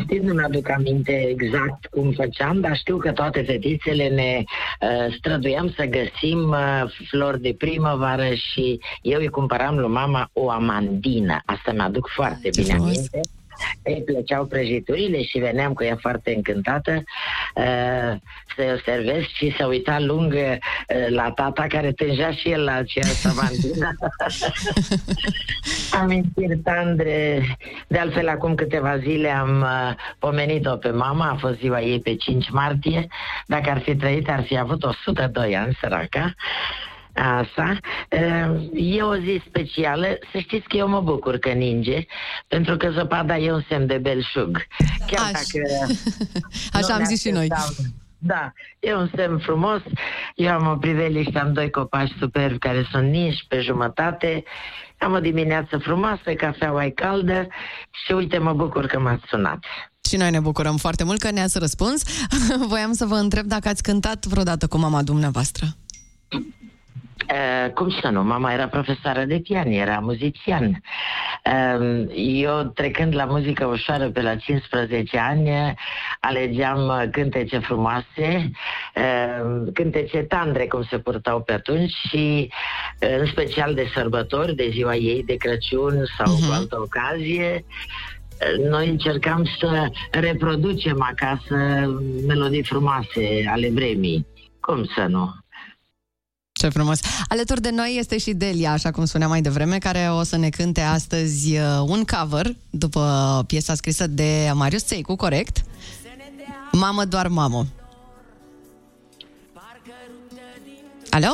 Știți, nu mi-aduc aminte exact cum făceam, dar știu că toate fetițele ne uh, străduiam să găsim uh, flori de primăvară și eu îi cumpăram lui mama o amandină. Asta mi-aduc foarte Ce bine frumos. aminte. Îi plăceau prăjiturile și veneam cu ea foarte încântată uh, să o servesc și să uita lung uh, la tata care tângea și el la aceeași amandină. [laughs] Amintiri tandre. De altfel, acum câteva zile am uh, pomenit-o pe mama, a fost ziua ei pe 5 martie. Dacă ar fi trăit, ar fi avut 102 ani, săraca. Asta. Uh, E o zi specială. Să știți că eu mă bucur că ninge, pentru că zăpada e un semn de belșug. Chiar Aș. dacă... [laughs] Așa nu am ne zis și noi. așteptam. Da, e un semn frumos. Eu am o priveliște, am doi copaci superbi care sunt ninși pe jumătate. Am o dimineață frumoasă, cafeaua e caldă și uite, mă bucur că m-ați sunat. Și noi ne bucurăm foarte mult că ne-ați răspuns. [laughs] Voiam să vă întreb dacă ați cântat vreodată cu mama dumneavoastră. Uh, cum să nu? Mama era profesoară de pian, era muzician. Uh, eu, trecând la muzică ușoară pe la 15 ani, uh, alegeam uh, cântece frumoase, uh, cântece tandre, cum se purtau pe atunci, și uh, în special de sărbători, de ziua ei, de Crăciun sau uh-huh. cu altă ocazie. Uh, Noi încercam să reproducem acasă melodii frumoase ale vremii. Cum să nu? Ce frumos! Alături de noi este și Delia, așa cum spuneam mai devreme, care o să ne cânte astăzi uh, un cover după piesa scrisă de Marius Țeicu, corect? Mamă, doar mamă. Alo?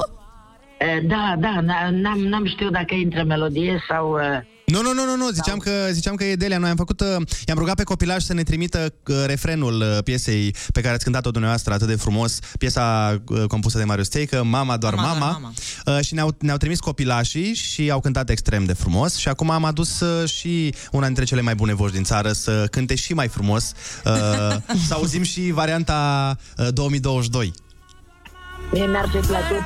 Eh, Da, da, n- n-am, n-am știut dacă intră melodie sau... eh, Nu, nu, nu, nu, nu. Ziceam, că, ziceam că e Delia. Noi am făcut, uh, i-am rugat pe copilaj să ne trimită uh, refrenul uh, piesei pe care ați cântat-o dumneavoastră atât de frumos, piesa uh, compusă de Marius Teică, Mama doar Mama mama, doar mama. Uh, și ne-au, ne-au trimis copilașii și au cântat extrem de frumos și acum am adus uh, și una dintre cele mai bune voci din țară să cânte și mai frumos, uh, [laughs] să auzim și varianta uh, 2022. Mie mi-ar fi plăcut...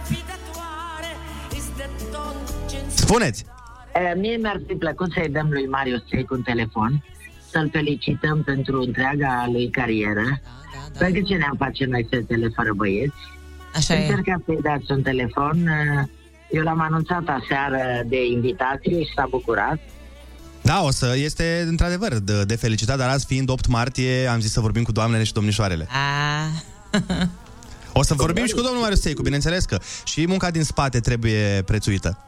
Spuneți! Eh, Mie mi-ar fi plăcut să-i dăm lui Marius Țeicu un telefon, să-l felicităm pentru întreaga lui carieră. Pentru ce ne-am face noi fetele fără băieți? Așa e. Încercați să-i dați un telefon. eh, Eu l-am anunțat aseară de invitație și s-a bucurat. Da, o să este într-adevăr de, de felicitat, dar azi fiind 8 martie, am zis să vorbim cu doamnele și domnișoarele. A, O să vorbim și cu domnul Marius Seicu, bineînțeles că și munca din spate trebuie prețuită.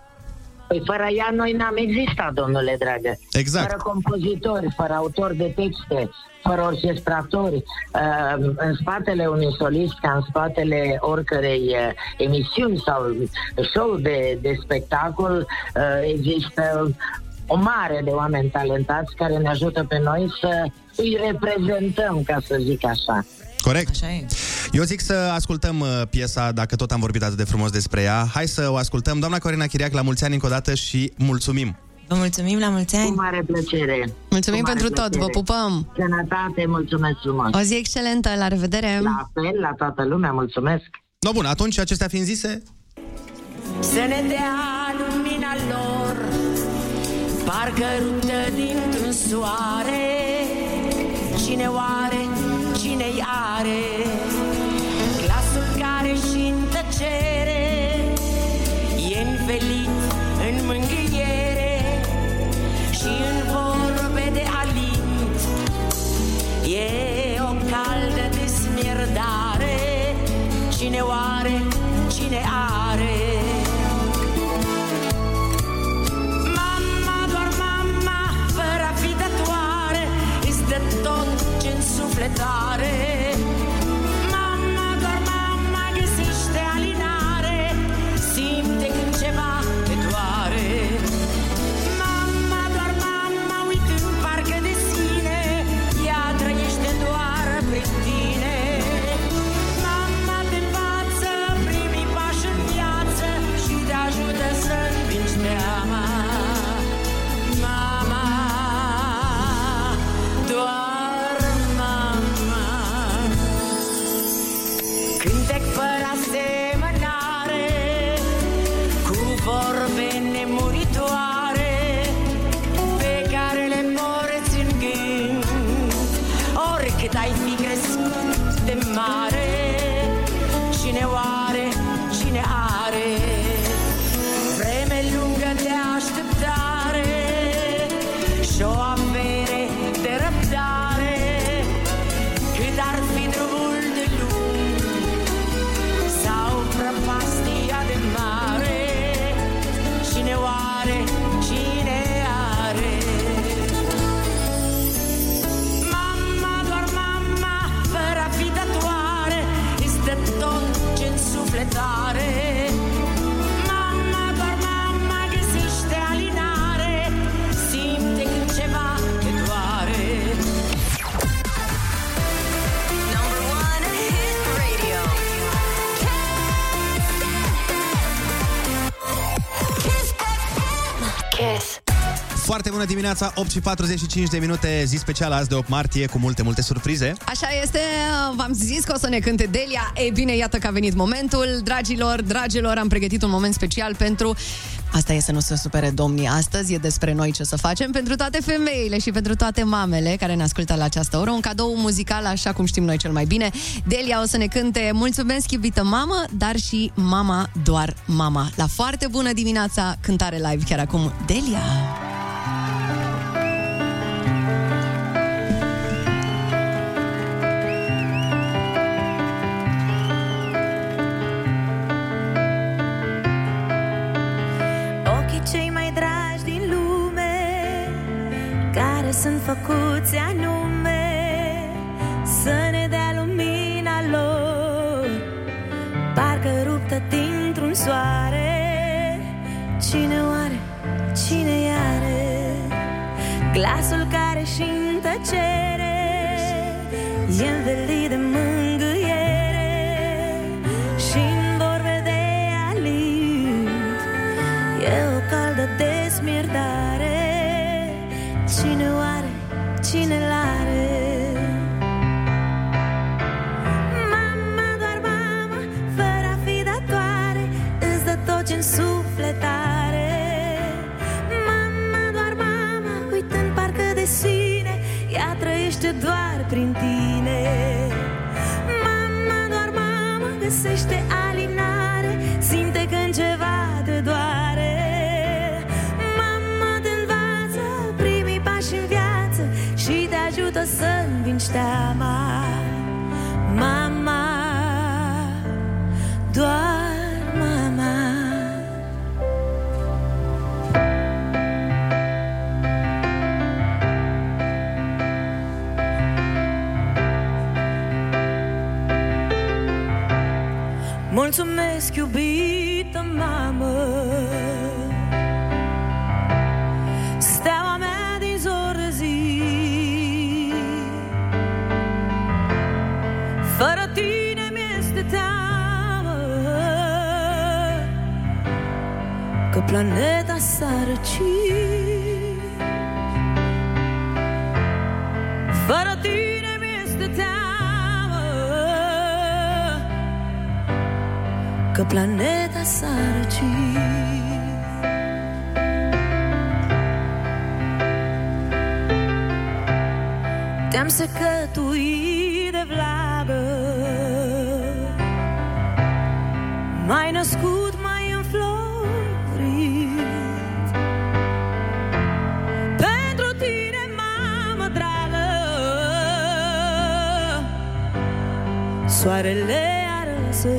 Păi fără ea noi n-am existat, domnule dragă. Exact. Fără compozitori, fără autori de texte, fără orchestratori. Uh, în spatele unui solist, ca în spatele oricărei uh, emisiuni sau show de, de spectacol, uh, există o mare de oameni talentați care ne ajută pe noi să îi reprezentăm, ca să zic așa. Corect. așa e. Eu zic să ascultăm uh, piesa, dacă tot am vorbit atât de frumos despre ea. Hai să o ascultăm. Doamna Corina Chiriac, la mulți ani încă o dată și mulțumim. Vă mulțumim, la mulți Cu ani. mare plăcere. Mulțumim Cu mare pentru tot, plăcere. vă pupăm! Sănătate, mulțumesc frumos. O zi excelentă, la revedere! La fel, la toată lumea, mulțumesc. No, bun, atunci acestea fiind zise, Să ne dea lumina lor Parcă ruptă dintr-un soare Cine oare, cine-i are Glasul care și în tăcere E învelit în mângâiere Și în vorbe de alint E o caldă desmierdare Cine oare, cine completare dimineața, 8 și 45 de minute, zi specială azi de 8 martie, cu multe, multe surprize. Așa este, v-am zis că o să ne cânte Delia. Ei bine, iată că a venit momentul. Dragilor, dragilor, am pregătit un moment special pentru... Asta e să nu se supere domnii astăzi, e despre noi ce să facem pentru toate femeile și pentru toate mamele care ne ascultă la această oră. Un cadou muzical, așa cum știm noi cel mai bine. Delia o să ne cânte Mulțumesc, iubită mamă, dar și Mama, doar mama. La foarte bună dimineața, cântare live chiar acum, Delia. Doar planeta s-a răcit Fără tine mi-este teamă Că planeta s-a răcit Te-am secătuit de vlagă M-ai născut, Soarele a răsărit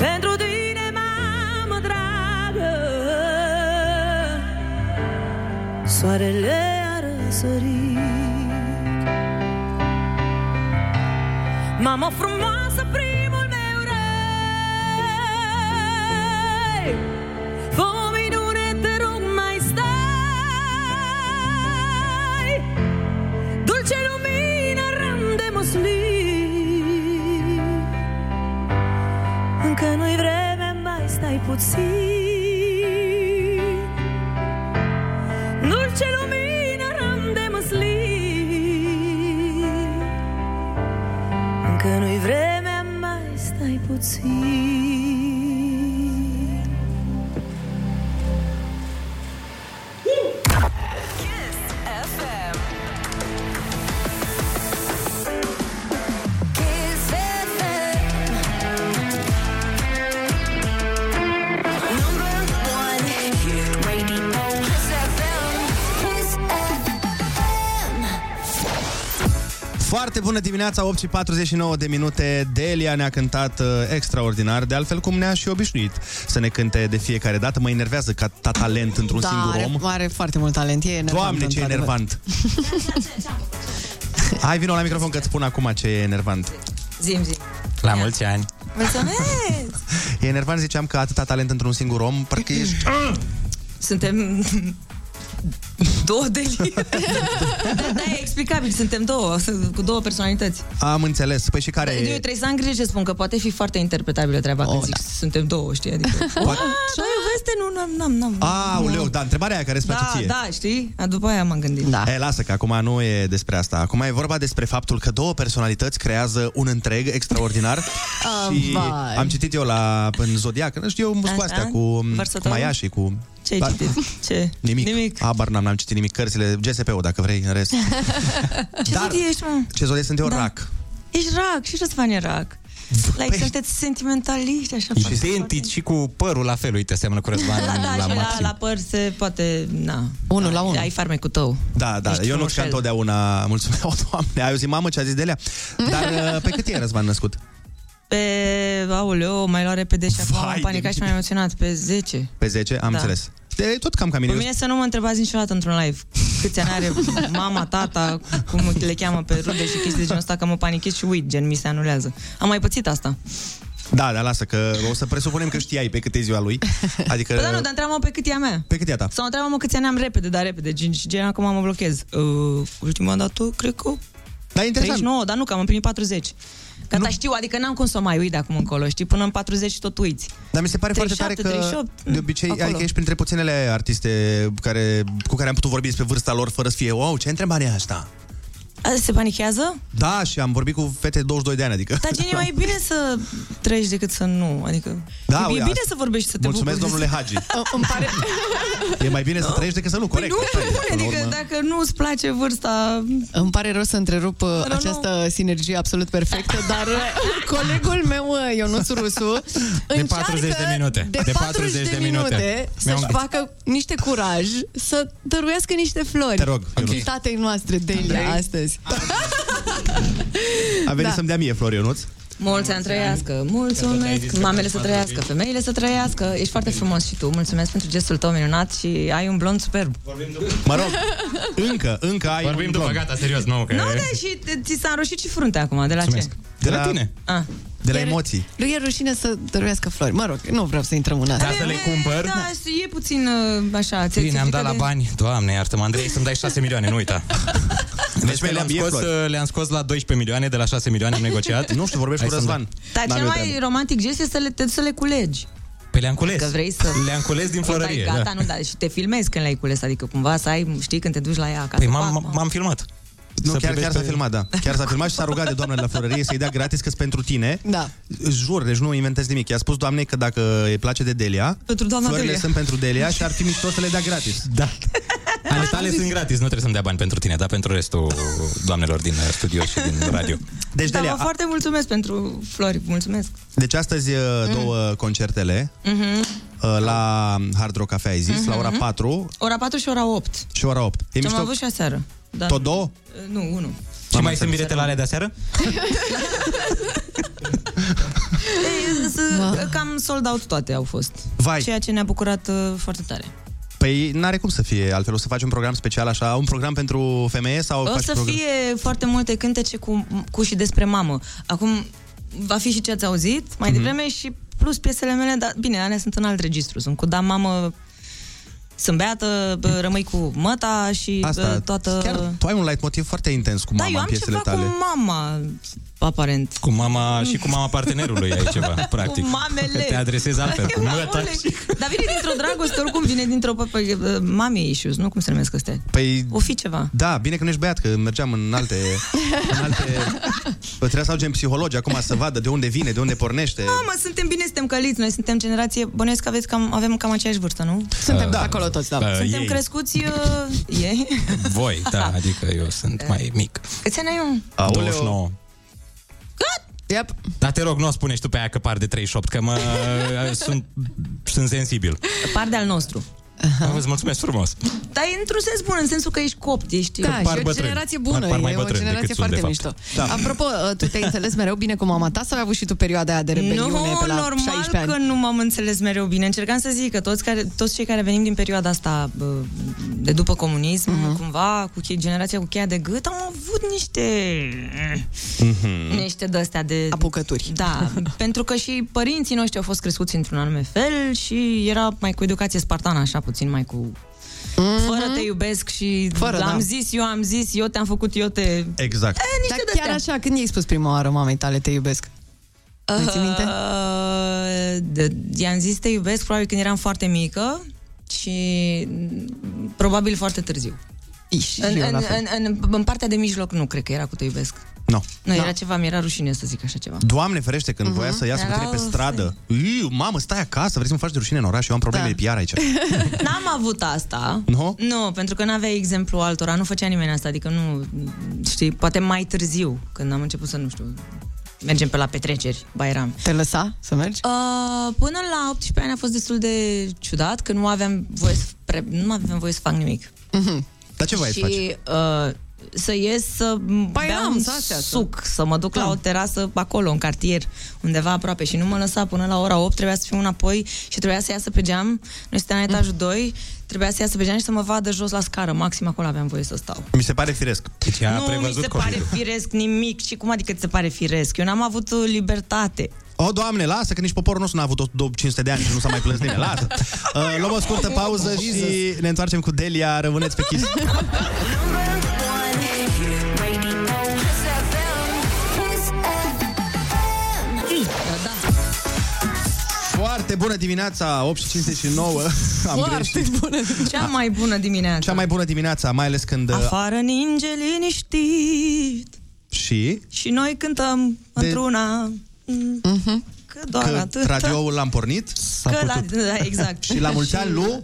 Pentru tine, mamă dragă Soarele a răsărit Mamă frumoasă, puțin. Dulce lumină, ram de măslin. Încă nu-i vremea, mai stai puțin Foarte bună dimineața, 8 și 49 de minute. Delia ne-a cântat uh, extraordinar, de altfel cum ne-a și obișnuit să ne cânte de fiecare dată. Mă enervează ca ta talent într-un da, singur are, om. are foarte mult talent. E enervant, Doamne, ce într-adevăr. enervant! [laughs] Hai, vino la microfon că îți spun acum ce e enervant. Zim, zim. La mulți ani. Mulțumesc! [laughs] E enervant, ziceam că atâta talent într-un singur om, parcă ești... Suntem două deliri. [laughs] da, da, e explicabil. Suntem două, cu două personalități. Am înțeles. Păi și care Eu e... trebuie să am grijă ce spun, că poate fi foarte interpretabilă treaba oh, când zic suntem două, știi? Adică, [laughs] Poate- ce ai o veste? Nu, n-am, n-am, n-am. Aoleu, da, întrebarea aia care îți place Da, ție. da, știi? A, după aia m-am gândit. Da. E, lasă că acum nu e despre asta. Acum e vorba despre faptul că două personalități creează un întreg extraordinar Ah, [laughs] și vai. am citit eu la în Zodiac, nu știu eu, cu Așa? astea, cu, cu Vărsătorul? Maia și cu... Ce ai Da. citit? Ce? Nimic. Nimic. Habar n-am, n-am citit nimic. Cărțile, GSP-ul, dacă vrei, în rest. [laughs] Ce Dar- zodie ești, mă? Ce zodie sunt eu? Da. Rac. Ești rac. Și Răzvan e rac. Like, sunteți sentimentaliști, așa. Și foarte- identici și cu părul la fel, uite, seamănă cu Răzvan Da, da, la și la, maxim. la păr se poate, na. Unul la unul. Ai farmecul tău. Da, da, Ești eu nu frumușel. ca întotdeauna, mulțumesc, o, [laughs] doamne, ai auzit mamă ce a zis Delia? Dar [laughs] uh, pe cât e Răzvan născut? Pe, aoleu, mai lua repede și acum Vai am de panicat și m-am emoționat. Pe 10. Pe 10? Am Da. înțeles. De tot cam ca mine. Pe Eu- mine să nu mă întrebați niciodată într-un live câți ani are mama, tata, cum le cheamă pe rude și chestii de genul ăsta, că mă panichez și uit, gen mi se anulează. Am mai pățit asta. Da, dar lasă că o să presupunem că știai pe cât e ziua lui. Adică... Păi da, nu, dar întreabă pe cât e a mea. Pe cât e a ta? Sau întreabă-mă câți ani am repede, dar repede. Gen, și gen acum mă blochez. Uh, ultima dată, cred că... Da, interesant. 39, dar nu, că am împlinit 40. Gata, nu. știu, adică n-am cum să o mai uit de acum încolo, știi? Până în 40 tot uiți. Dar mi se pare 37, foarte tare că 38, de obicei, acolo. adică ești printre puținele artiste care, cu care am putut vorbi despre vârsta lor fără să fie, wow, ce întrebare e asta? A, se panichează? Da, și am vorbit cu fete de 22 de ani, adică. Dar gen, e mai bine să trăiești decât să nu. Adică Da, e uite, bine asta- să vorbești și să te Mulțumesc, bucuri. domnule Hagi. Îmi pare... [laughs] E mai bine să trăiești decât să nu, corect. Nu, asta e, nu, până la adică urmă. dacă nu îți place vârsta... Îmi pare rău să întrerup uh, această sinergie absolut perfectă, dar uh, colegul meu, uh, Ionuț Rusu, De 40 de minute. de, De 40 de minute să-și Mi-am- facă niște curaj să dăruiască niște flori. Te rog, Ionuț. Invitatei noastre, Delia, astăzi. [laughs] A venit Da. să-mi dea mie flori, Ionuț. Mulți ani trăiască, mulțumesc, mamele să trăiască, femeile să trăiască. Ești foarte frumos și tu, mulțumesc pentru gestul tău minunat și ai un blond superb. Mă rog, încă, încă ai Vorbim un după, blond. gata, serios, nu, că... Nu, da, și te- ți s-a înroșit și fruntea acum, de la Mulțumesc. ce? De la tine. Ah. De la Iar- emoții. Lui e rușine să dăruiască flori. Mă rog, nu vreau să intrăm în asta. Ca să le cumpăr. Da, e puțin uh, așa, ți Bine, am dat la bani. Doamne, iartă-mă, Andrei, să-mi dai 6 milioane, nu uita. [laughs] Deci mi-ai le-am mie scos, flori. le-am scos la 12 milioane, de la 6 milioane am negociat. Nu știu, vorbești Hai cu să-mi Răzvan. Dar N-am cel eu mai treabă. romantic gest este să le, te, să le culegi. Păi le-am cules. Că vrei să... Le-am cules din Când ai florărie. Gata, da. nu, dar și te filmezi când le-ai cules, adică cumva să ai, știi, când te duci la ea acasă. Păi pac, m-am, pac. m-am filmat. Nu, Să chiar, privești chiar s-a pe- filmat, da. Chiar s-a filmat și s-a rugat de doamnele la florărie să-i dea gratis că pentru tine. Da. Jur, deci nu inventez nimic. I-a spus doamnei că dacă îi place de Delia, Pentru doamna florile Delia. sunt pentru Delia și ar fi mișto să le dea gratis. Da. [laughs] Ale tale sunt gratis, nu trebuie să-mi dea bani pentru tine, dar pentru restul doamnelor din uh, studio și din radio. Deci, Da, Delia, vă foarte mulțumesc pentru flori, mulțumesc. deci astăzi uh, două concertele Mhm. uh, la Hard Rock Cafe, ai zis, la ora 4 Ora 4 și ora 8. și ora 8. E Ce am mișto? avut și aseară. Da. Tot două? Uh, Nu, unul. Și mai sunt bilete la alea de aseară? [laughs] Ei, să- Cam sold out toate au fost. Vai. Ceea ce ne-a bucurat uh, foarte tare. Păi n-are cum să fie altfel. O să faci un program special așa, un program pentru femeie sau O faci să program... fie foarte multe cântece cu, cu și despre mamă. Acum va fi și ce ați auzit mai Mhm. devreme și plus piesele mele, dar bine, alea sunt în alt registru. Sunt cu da mamă, sunt beată, bă, rămâi cu măta și Asta, bă, toată... chiar tu ai un light foarte intens cu da, mama eu în am piesele ceva tale. cu mama, aparent. Cu mama și cu mama partenerului ai ceva, practic. Cu mamele. Că te adresezi altfel, cu măta. Mamele. Dar vine dintr-o dragoste, oricum vine dintr-o pă- pă- mami issues, nu cum se numesc astea. Păi, O fi ceva. da, bine că nu ești băiat, că mergeam în alte... în alte... Păi [laughs] trebuia să ajungem psihologi acum să vadă de unde vine, de unde pornește. Da, mă, suntem bine, suntem căliți, noi suntem generație, bănuiesc că aveți cam, avem cam aceeași vârstă, nu? Suntem Da. acolo toți, da. Uh, Suntem ei. crescuți, uh, ei. Voi, da, adică eu sunt [laughs] mai mic. Câți ani ai, mă? Aoleu. 29. Yep. Dar te rog, nu o spune și tu pe aia că par de 38, că mă, [laughs] sunt, sunt sensibil. Par de al nostru. Îți mulțumesc frumos. Dar e într-un sens bun, în sensul că ești copt, ești... Da, și o generație bună, Par- par mai e o bătrâni generație decât sunt, foarte de fapt. mișto. Da. Apropo, tu te-ai [laughs] înțeles mereu bine cu mama ta sau ai avut și tu perioada aia de rebeliune nu, pe la normal 16 ani? că nu m-am înțeles mereu bine. Încercam să zic că toți, care, toți cei care venim din perioada asta bă, de după comunism, Mhm. uh-huh. cumva, cu che- generația cu cheia de gât, am avut niște... Niște de-astea de... Apucături. Da, pentru că și părinții noștri au fost crescuți într-un anume fel și era mai cu educație spartană, așa puțin mai cu... Fără te iubesc și Mhm. Fără, l-am da. zis, eu am zis, eu te-am făcut, eu te... Exact. E, niște Dar de-astea. chiar așa, când i-ai spus prima oară mamei tale te iubesc? Mai ții minte? Uh, de, i-am zis te iubesc probabil când eram foarte mică și m, probabil foarte târziu. Iși, În, și eu în, la fel. în, în, în partea de mijloc nu cred că era cu te iubesc. Nu. Nu, era ceva, mi-era rușine să zic așa ceva. Doamne ferește, când voia să iasă cu tine pe Erau stradă. Iu, mamă, stai acasă, vrei să mă faci de rușine în oraș? Eu am probleme Da. de PR aici. [laughs] N-am avut asta. Nu? Nu, pentru că n-avea exemplu altora, nu făcea nimeni asta, adică nu, știi, poate mai târziu, când am început să, nu știu, mergem pe la petreceri, Bairam. Te lăsa să mergi? Uh, până la 18 ani a fost destul de ciudat, că nu aveam voie să, pre- nu aveam voie să fac nimic. Dar ce voiai și, să faci? Uh, să ies să beau un suc, să mă duc la o terasă acolo, în cartier, undeva aproape și nu mă lăsa până la ora 8, trebuia să fiu înapoi și trebuia să iasă pe geam, noi stăteam în etajul 2, trebuia să iasă pe geam și să mă vadă jos la scară, maxim acolo aveam voie să stau. Mi se pare firesc. Deci a nu mi prevăzut se copilul. pare firesc nimic și cum adică ți se pare firesc? Eu n-am avut uh, libertate. O, Doamne, lasă, că nici poporul nostru n-a avut 500 de ani și nu s-a mai plâns nimeni. Lasă. [laughs] Uh, luăm o scurtă pauză și ne întoarcem cu Delia. Rămâneți pe Kiss. [laughs] Foarte bună dimineața, 8 și 59. Am greșit. bună Cea mai bună dimineața. Cea mai bună dimineața, mai ales când... uh, Afară ninge liniștit Și și noi cântăm De- într-una. Că doar că atât. radioul l-am pornit, s-a Că la, putut. da, exact. [laughs] Și la mulți ani lui...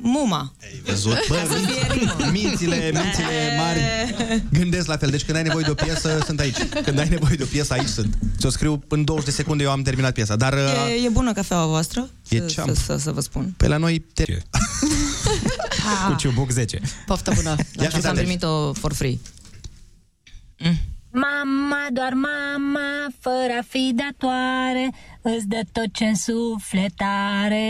Muma. Ai văzut? Bă, Ca să fie rimă. mințile, mințile mari gândesc la fel. Deci când ai nevoie de o piesă, sunt aici. Când ai nevoie de o piesă, aici sunt. Ți-o scriu în 20 de secunde, eu am terminat piesa. Dar uh, E, e bună cafeaua voastră? E să, ceamp. să, să, să vă spun. pe la noi... Te... [laughs] Cu ciubuc 10. Poftă bună. Ia Așa și că am date. primit-o for free. Mama, doar mama, fără a fi datoare, îți dă tot ce în sufletare.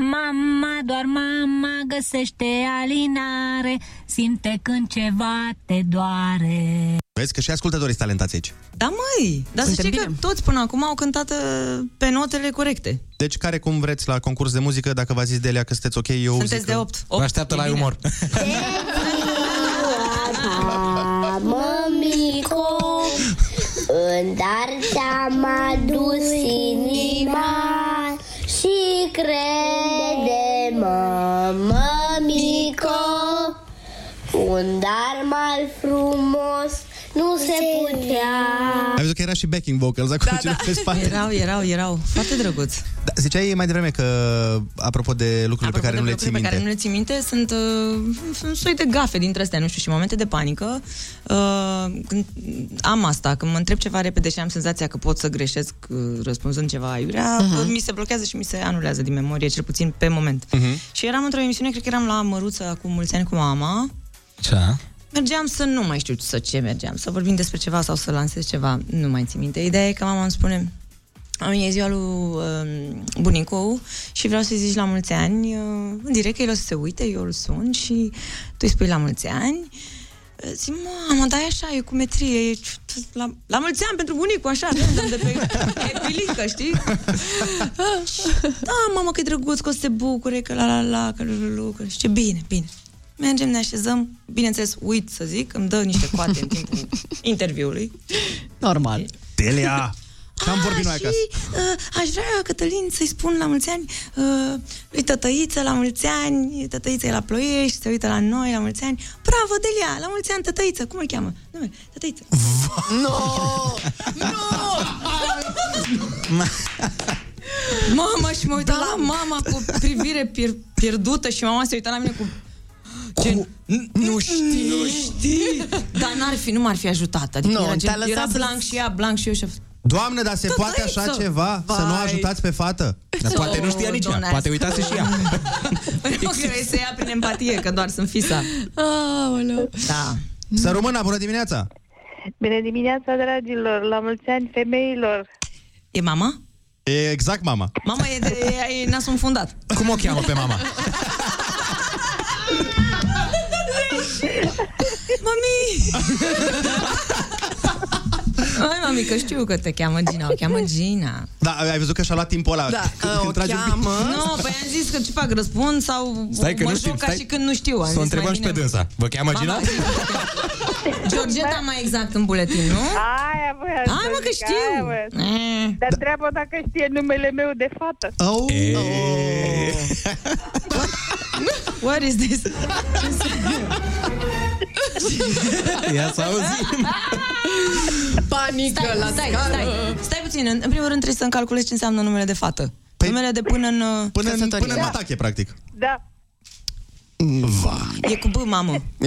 Mama, doar mama, găsește alinare, simte când ceva te doare. Vezi că și ascultătorii sunt talentați aici. Da, măi! Dar să Suntem știi că bine. toți până acum au cântat uh, pe notele corecte. Deci care cum vreți la concurs de muzică, dacă v-a zis Delia că sunteți ok, eu Sunteți zic de că... 8. Vă așteaptă la umor. [laughs] Mămico, [laughs] în dar ți-am adus inima și crede-mă, mămico, un dar mai frumos nu se putea. Ai văzut că era și backing vocals acolo da, da. pe spate. Erau, erau, erau. Foarte drăguți. Da, ziceai mai devreme că, apropo de lucrurile pe care nu le ții lucruri minte, pe care nu le ții minte sunt uh, un soi de gafe dintre astea, nu știu, și momente de panică. Uh, când am asta, când mă întreb ceva repede și am senzația că pot să greșesc uh, răspunzând ceva aiurea, uh-huh. mi se blochează și mi se anulează din memorie, cel puțin pe moment. uh-huh. Și eram într-o emisiune, cred că eram la Măruță acum mulți ani cu mama, Ce? Mergeam să nu mai știu să ce mergeam, să vorbim despre ceva sau să lansez ceva, nu mai țin minte. Ideea e că mama îmi spune, am e ziua lui uh, bunicou și vreau să-i zici la mulți ani, uh, în direct că el o să se uite, eu îl sun și tu îi spui la mulți ani. Uh, Zic, mamă, dar e așa, e cu metrie, e la, la mulți ani pentru bunicul, așa, random de pe epilică, știi? Uh, [laughs] și, da, mamă, că e drăguț, că o să se bucure, că la la la, că lu, lu, că și ce bine, bine. Mergem, ne așezăm, bineînțeles, uit să zic, îmi dă niște coate în timpul [laughs] interviului. Normal. Delia, [laughs] ce am vorbit noi și, acasă? uh, aș vrea, Cătălin, să-i spun la mulți ani uh, lui Tătăiță, la mulți ani, Tătăiță e la Ploiești, se uită la noi, la mulți ani. Bravo, Delia, la mulți ani, Tătăiță, cum îl cheamă? Nume, Tătăiță. [laughs] Nu! Mama, și mă uitam la mama cu privire pier- pierdută și mama se uita la mine cu... Gen, nu știi, nu știi. Dar n-ar fi, nu m-ar fi ajutat. Adică Nu, era, te-a gen, lăsat era să- blanc și ea, blanc și eu și Doamne, dar se poate așa Tătăiță! ceva? Să nu Vai. ajutați pe fată? [laughs] Dar poate nu știa nici ea, Doamne, poate uitase și ea. [laughs] [laughs] Nu cred să ia prin empatie, că doar sunt fisa. Aoleu. Da. Să rămână, bună dimineața! Bine dimineața, dragilor! La mulți ani femeilor! E mama? E exact mama. Mama e, de, e, e nasul înfundat. Cum o cheamă pe mama? Mami! [laughs] Hai, mami, că știu că te cheamă Gina. O cheamă Gina. Da, ai văzut că și-a luat timpul ăla. Da, Când o tragi un pic. cheamă. Nu, păi am zis că ce fac, răspund sau Stai că mă nu joc știm, ca stai. și când nu știu. Am Să o zis, întrebăm mai și pe bine- dânsa. Vă cheamă Gina? Mama, [laughs] Georgeta mai exact în buletin, nu? Aia voiam Hai, să mă, că zic, știu. aia voiam. Eh. Dar treaba dacă știe numele meu de fată. Oh. What is this? [laughs] [laughs] Ia să auzim. Panică Stai, la stai, scară. stai, stai puțin. În, în primul rând trebuie să-mi calculezi ce înseamnă numele de fată. Păi, numele de până în... uh, Până în, Căsătorie. până în atache, practic. Da. E cu B, mamă. B.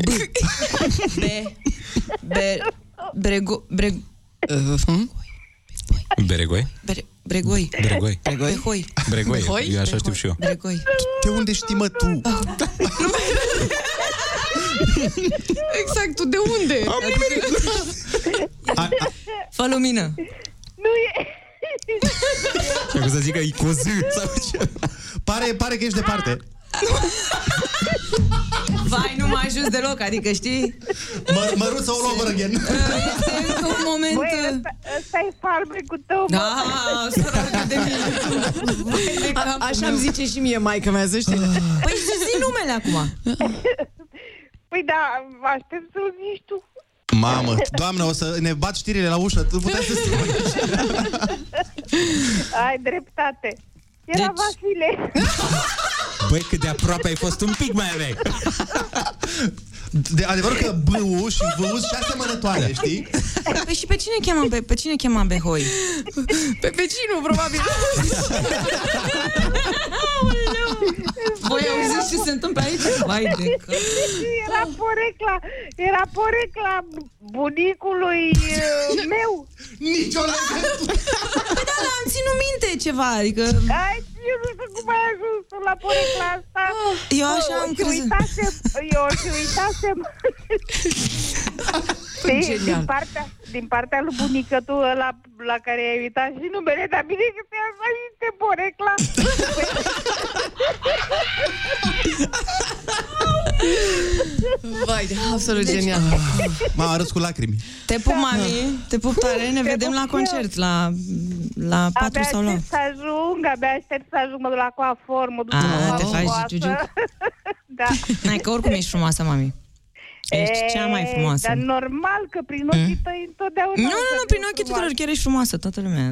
B. B. Brego... Breg... Beregoi? Bre, bregoi. Bregoi. Behoi. Bregoi. Behoi? Eu așa știu și eu. Bregoi. De unde știi, mă, tu? [laughs] [laughs] Exact, tu de unde? A, a, Fă lumină. Nu e... Și acum să zică e cu Z sau ce? pare, pare că ești departe. Vai, nu m-a ajuns deloc, adică știi? Mă, măruță all over again. Este încă un moment... Băi, uh, ăsta, ăsta e farmecul tău, mă. Da, săracă de mine. A, așa îmi zice și mie maica mea, să știi. Păi să zi numele acum. [laughs] Păi da, aștept să-l zici tu. Mamă, doamnă, o să ne bat știrile la ușă. Tu puteai să stai Ai dreptate. Era Deci- Vasile. Băi, cât de aproape ai fost un pic mai aveai. De adevărul că B-ul și V-ul sunt și asemănătoare, știi? Păi și pe cine cheamă pe, pe cine cheamă Behoi? Pe vecinul, probabil. [laughs] Voi auziți ce se întâmplă aici? Vai de că... Era porecla, era porecla bunicului uh, meu. Nici o legătură. Păi da, dar am ținut minte ceva, adică... Ai, eu nu știu cum ai ajuns tu la porecla asta. Eu așa am și crezut. uitasem, eu și uitasem. Știi, Genial. din partea, din partea lui bunică tu ăla la care ai uitat și numele, dar bine că ți-a zis de porecla. Vai, absolut genial. M-am arăt cu lacrimi. Te pup, mami, te pup tare, ne vedem la concert, la, la 4 Abia sau la... aștept să ajung, abia aștept să ajung, mă duc la coafor, mă duc A, la te faci frumoasă. giugiuc? [laughs] da. Hai, că oricum ești frumoasă, mami. Ești cea mai frumoasă. Dar normal că prin ochii tăi întotdeauna... Nu, nu, o să nu, fiu prin ochii frumoasă. tuturor chiar ești frumoasă, toată lumea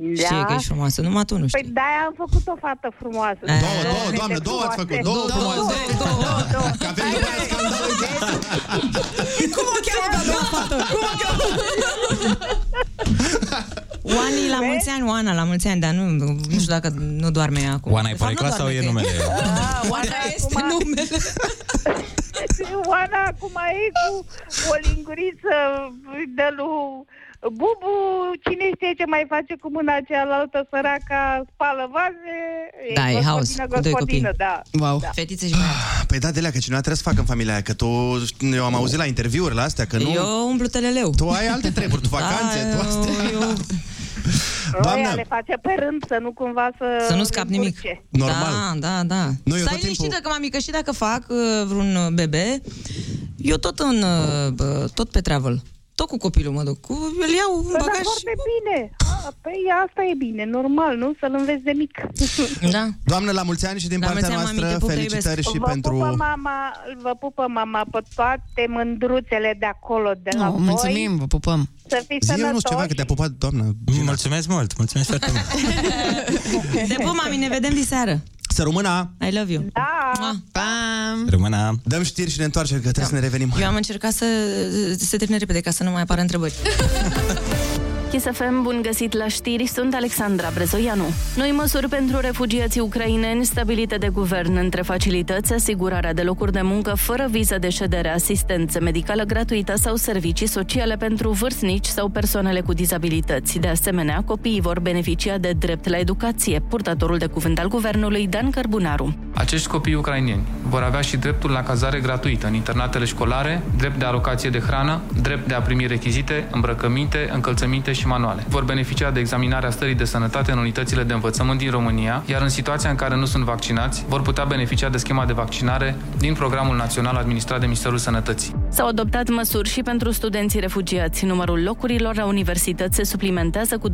știe Da? că ești frumoasă, numai tu nu știi. Păi de-aia am făcut o fată frumoasă. Două, două, doamne, două ați făcut, două frumoase. Că avem după aia scandal. Cum o cheamă pe a doua fată? Cum o cheamă? Oani, la mulți ani, Oana, la mulți ani, dar nu, nu știu dacă nu doarme ea acum. Oana e De fapt, nu porecla sau doarme, e că numele? Oana este numele. [laughs] Oana acum e cu o linguriță de lui Bubu, cine știe ce mai face cu mâna cealaltă, săraca, spală vaze. Da, e haos, gospodină, cu doi gospodină, copii. Da. Wow. Da. Fetițe și băiat. Păi da, Delea, că cineva trebuie să facă în familia aia, că tu, eu am auzit la interviurile astea, că nu... Eu umplu teleleu. Tu ai alte treburi, tu vacanțe, da, tu astea. eu, eu, [laughs] Doamnă. Ăia le face pe rând, să nu cumva să... să nu scap nimic. încurce. Normal. Da, da, da. Nu, eu Stai tot liniștită timpul- că, mami, că și dacă fac uh, vreun uh, bebe, eu tot în, uh, bă, tot pe travel. Tot cu copilul mă duc. Cu, îl iau în Bă, dar bagaj. foarte bine. A, păi asta e bine, normal, nu? Să-l înveți de mic. [laughs] Da. Doamne, la mulți ani și din La partea mulți ani, mami, noastră, te pup, te felicitări iubesc. și vă pentru... pupă mama, vă pupă mama pe toate mândruțele de acolo, de la Oh, voi. mulțumim, vă pupăm. Să fiți Zi eu nu sănătoși. ceva, că te-a pupat doamna. Gina. Mulțumesc mult, mulțumesc foarte mult. [laughs] De pup, mami, ne vedem diseară. Să rămână, I love you. Da. Mua. Pam! Rămâna. dăm știri și ne întoarcem, că trebuie să ne revenim. Eu am încercat să se termine repede ca să nu mai apară întrebări. [laughs] Chisafem, bun găsit la știri, sunt Alexandra Brezoianu. Noi măsuri pentru refugiații ucraineni stabilite de guvern între facilități, asigurarea de locuri de muncă fără viză de ședere, asistență medicală gratuită sau servicii sociale pentru vârstnici sau persoanele cu dizabilități. De asemenea, copiii vor beneficia de drept la educație, purtătorul de cuvânt al guvernului Dan Cărbunaru. Acești copii ucrainieni vor avea și dreptul la cazare gratuită în internatele școlare, drept de alocație de hrană, drept de a primi rechizite, îmbrăcăminte, încălțăminte și manuale. Vor beneficia de examinarea stării de sănătate în unitățile de învățământ din România, iar în situația în care nu sunt vaccinați, vor putea beneficia de schema de vaccinare din Programul Național administrat de Ministerul Sănătății. S-au adoptat măsuri și pentru studenții refugiați. Numărul locurilor la universități se suplimentează cu 20%.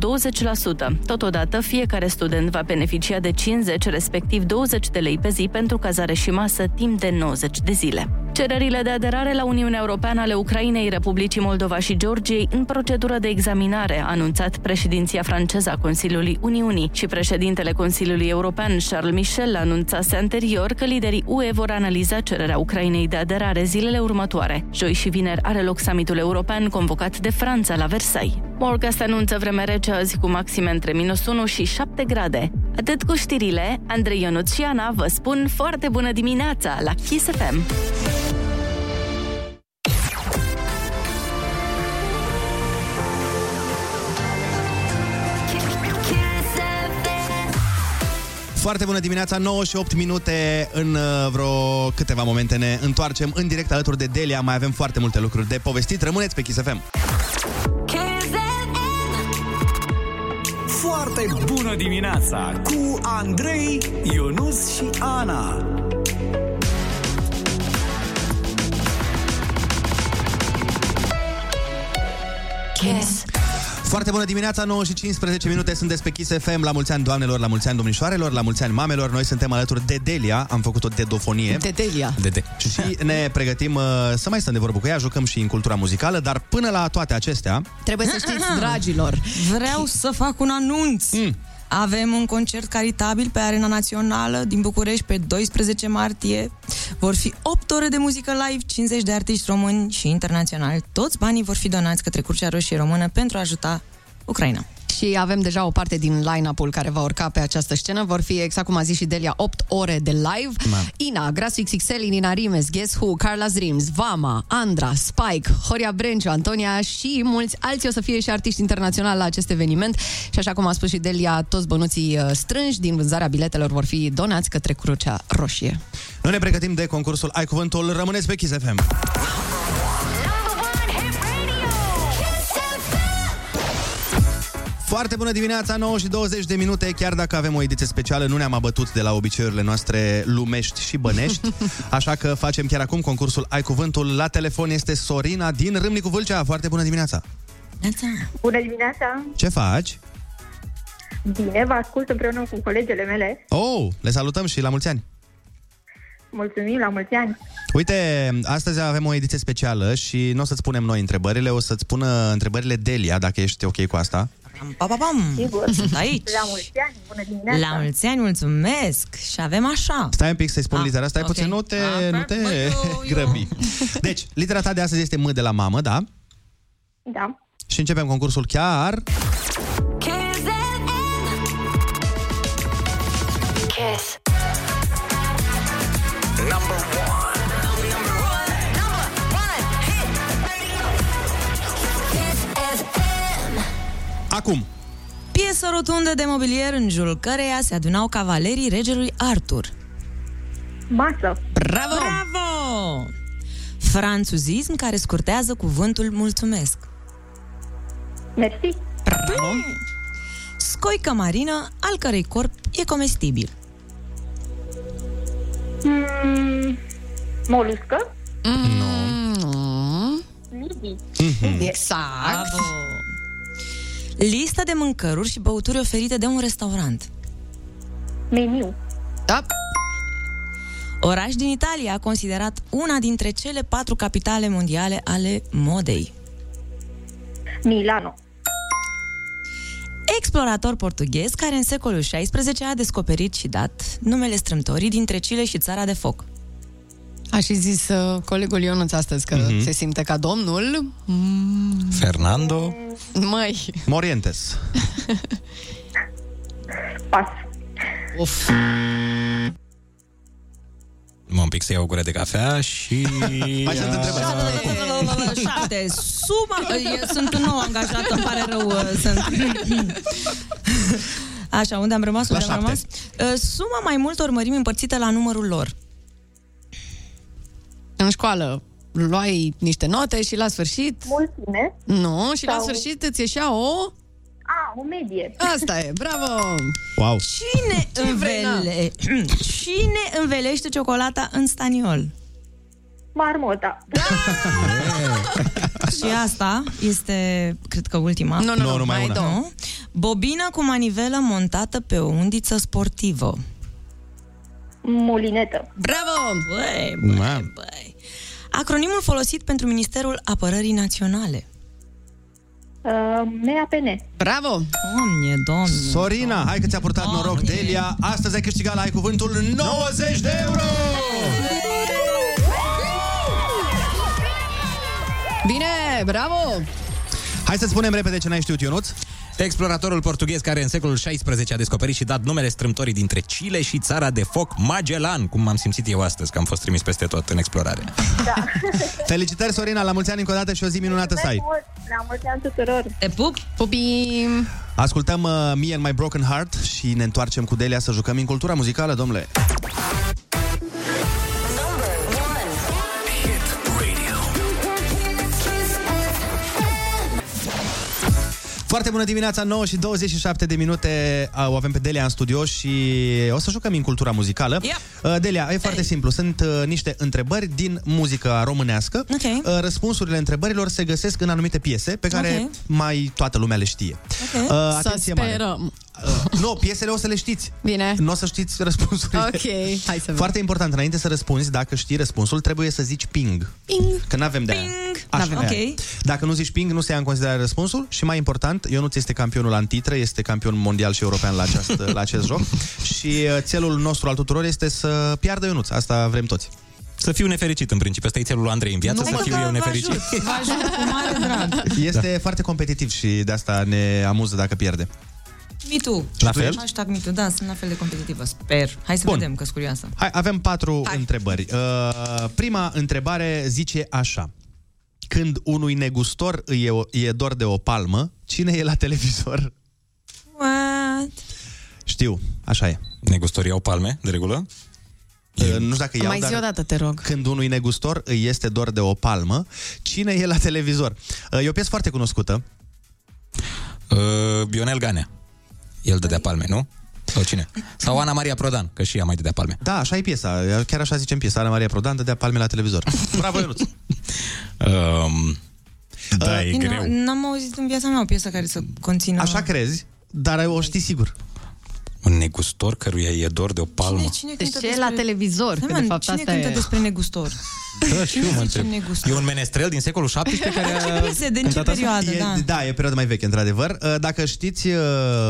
Totodată, fiecare student va beneficia de 50, respectiv 20 de lei pe zi pentru cazare și masă timp de 90 de zile. Cererile de aderare la Uniunea Europeană ale Ucrainei, Republicii Moldova și Georgiei în procedură de examinare, a anunțat președinția franceză a Consiliului Uniunii și președintele Consiliului European, Charles Michel, anunțase anterior că liderii UE vor analiza cererea Ucrainei de aderare zilele următoare. Joi și vineri are loc summitul european convocat de Franța la Versailles. Morgast anunță vreme rece azi cu maxime între minus 1 și 7 grade. Atât cu știrile, Andrei Ionuț și Ana vă spun foarte bună dimineața la Kiss FM. Foarte bună dimineața, 9 și 8 minute în uh, vreo câteva momente ne întoarcem în direct alături de Delia. Mai avem foarte multe lucruri de povestit. Rămâneți pe Kiss FM. Foarte bună dimineața cu Andrei, Ionus și Ana. Kiss. Foarte bună dimineața, 9 și 15 minute, sunteți pe Kiss FM. La mulți ani doamnelor, la mulți ani domnișoarelor, la mulți ani mamelor. Noi suntem alături de Delia, am făcut o dedofonie. De Delia. De de. Și [laughs] ne pregătim uh, să mai stăm de vorbă cu ea, jucăm și în cultura muzicală, dar până la toate acestea... Trebuie să știți, dragilor. Vreau să fac un anunț. Mm. Avem un concert caritabil pe Arena Națională din București pe 12 martie. Vor fi 8 ore de muzică live, 50 de artiști români și internaționali. Toți banii vor fi donați către Crucea Roșie Română pentru a ajuta Ucraina. Și avem deja o parte din line-up-ul care va urca pe această scenă. Vor fi, exact cum a zis și Delia, 8 ore de live. Ma. Ina, Grasu XXL, Nina Rimes, Guess Who, Carla Dreams, Vama, Andra, Spike, Horia Brenciu, Antonia și mulți alții o să fie și artiști internaționali la acest eveniment. Și așa cum a spus și Delia, toți bănuții uh, strânși din vânzarea biletelor vor fi donați către Crucea Roșie. Noi ne pregătim de concursul Ai Cuvântul. Rămâneți pe Kiss FM. Foarte bună dimineața, 9 și 20 de minute. Chiar dacă avem o ediție specială, nu ne-am abătut de la obiceiurile noastre lumești și bănești. [laughs] Așa că facem chiar acum concursul Ai Cuvântul. La telefon este Sorina din Râmnicu Vâlcea. Foarte bună dimineața! Bună dimineața! Ce faci? Bine, vă ascult împreună cu colegele mele. Oh, le salutăm și la mulți ani! Mulțumim, la mulți ani! Uite, astăzi avem o ediție specială și nu o să-ți punem noi întrebările, o să-ți pună întrebările Delia, dacă ești ok cu asta. Pa, pa, pam! Sigur. Sunt aici! La mulți ani, bună dimineața! La mulți ani, mulțumesc! Și avem așa. Stai un pic să-i spun Ah, litera, stai ok. puțin, nu te, Ah, nu te bă, eu- [laughs] eu- grăbi. Deci, litera ta de astăzi este M de la mamă, da? Da. Și începem concursul chiar... Acum, Piesă rotundă de mobilier în jurul căreia se adunau cavalerii regelui Artur. Masă! Bravo! Bravo! Franțuzism care scurtează cuvântul mulțumesc. Mersi! Bravo! Scoică marină, al cărei corp e comestibil. Mm, moluscă? Mm. Midi. Exact. Bravo! Lista de mâncăruri și băuturi oferite de un restaurant. Meniu. Da. Oraș din Italia considerat una dintre cele patru capitale mondiale ale modei. Milano. Explorator portughez care în secolul XVI a descoperit și dat numele strâmtorii dintre Chile și Țara de Foc. A și zis uh, colegul Ionuț astăzi că Mhm. se simte ca domnul. Mm, Fernando măi, Morientes. [laughs] Pas. Uf. Mă un pic să iau o gură de cafea și... [laughs] Mai sunt întrebări. Șapte. Suma... Eu sunt un nou angajat, îmi pare rău. uh, Sunt... [laughs] Așa, unde am rămas? La Unde am șapte. rămas? Uh, Suma mai multor mărimi împărțită la numărul lor. În școală luai niște note și la sfârșit... Mulțime. Nu, și la Sau- sfârșit îți ieșea o... A, o medie. Asta e, bravo! Wow. Cine, [laughs] învele... [clears throat] Cine învelește ciocolata în staniol? Marmota. [laughs] Și asta este, cred că ultima. Nu, nu, Nu, nu, numai mai una. două. Nu? Bobina cu manivelă montată pe o undiță sportivă. Mulinetă. Bravo! Băi, Mam. Acronimul folosit pentru Ministerul Apărării Naționale. Uh, MAPN. Bravo! Doamne, doamne. Sorina, hai că ți-a purtat noroc, Delia. Astăzi ai câștigat la Ai Cuvântul 90 de euro! Bine, bravo! Hai să spunem repede ce n-ai știut, Ionuț. Exploratorul portughez care în secolul XVI a descoperit și dat numele strâmtorii dintre Chile și țara de foc Magellan, cum m-am simțit eu astăzi, că am fost trimis peste tot în explorare. [laughs] Felicitări, Sorina, la mulți ani încă o dată și o zi minunată să ai. La mulți ani tuturor. Te pup! Pupim! Ascultăm uh, Me and My Broken Heart și ne întoarcem cu Delia să jucăm în cultura muzicală, domnule. Foarte bună dimineața, 9 și 27 de minute uh, O avem pe Delia în studio și o să jucăm în cultura muzicală uh, Delia, e foarte simplu Sunt uh, niște întrebări din muzica românească Ok. uh, Răspunsurile întrebărilor se găsesc în anumite piese Pe care Ok. mai toată lumea le știe Ok. Uh, Să atenție mare. sperăm. Uh, nu, piesele o să le știți Bine. Nu o să știți răspunsurile Ok, hai să vedem. Foarte important, înainte să răspunzi Dacă știi răspunsul, trebuie să zici ping Ping. Că n-avem de Ping. Așa, N-avem. aia. Ok. Dacă nu zici ping, nu se ia în considerare răspunsul și mai important, Ionuț este campionul antitră, este campion mondial și european la, această, [laughs] la acest joc și uh, țelul nostru al tuturor este să piardă Ionuț. Asta vrem toți. Să fiu nefericit în principiu. Ăsta e țelul lui Andrei în viață, Nu, să mă, fiu că eu vă nefericit. ajut. Vă ajut cu mare [laughs] drag. Este foarte competitiv și de asta ne amuză dacă pierde. Me too. La fel? Hashtag me too, da, sunt la fel de competitivă, sper. Hai să Bun. vedem, că sunt curioasă. Hai, avem patru Hai. întrebări. Uh, prima întrebare zice așa. Când unui negustor îi e, o- e dor de o palmă, cine e la televizor? What? Știu, așa e. Negustorii au palme, de regulă? Uh, nu știu dacă iau, Mai zi dar o dată, te rog. când unui negustor îi este dor de o palmă, cine e la televizor? Uh, E o piesă foarte cunoscută. Uh, Bionel Ganea. El dădea palme, nu? Sau cine? Sau Ana Maria Prodan, că și ea mai dădea palme. Da, așa e piesa. Chiar așa zicem piesa. Ana Maria Prodan dădea palme la televizor. Bravo, Ionuț! Um, [laughs] da, e Nu, greu. N-am auzit în viața mea o piesă care să conțină... Așa crezi, dar o știi sigur. Un negustor căruia e dor de o palmă. Cine, cine Deci cântă ce e despre... la televizor? Stai, Că man, de fapt cine asta cântă e... despre negustor? [laughs] Da, și eu mă întreb. negustor? E un menestrel din secolul XVII care a Ce piese? Din ce cântat asta? perioadă? E, Da. da, e perioada mai veche, într-adevăr. Uh, Dacă știți uh,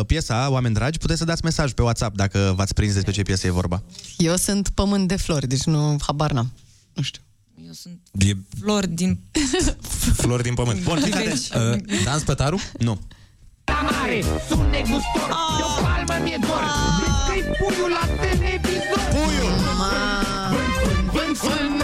piesa, oameni dragi, puteți să dați mesaj pe WhatsApp dacă v-ați prins despre ce piesă e vorba. Eu sunt pământ de flori, deci nu habar n-am. Nu știu. Eu sunt E flori din... [laughs] flori din pământ. Bun, fii atent. Uh, Dan Spătaru? Nu. mare Sunt negustor De o palmă mi-e dor Că-i puiul la televizor Puiul Vând, vând, vând Sunt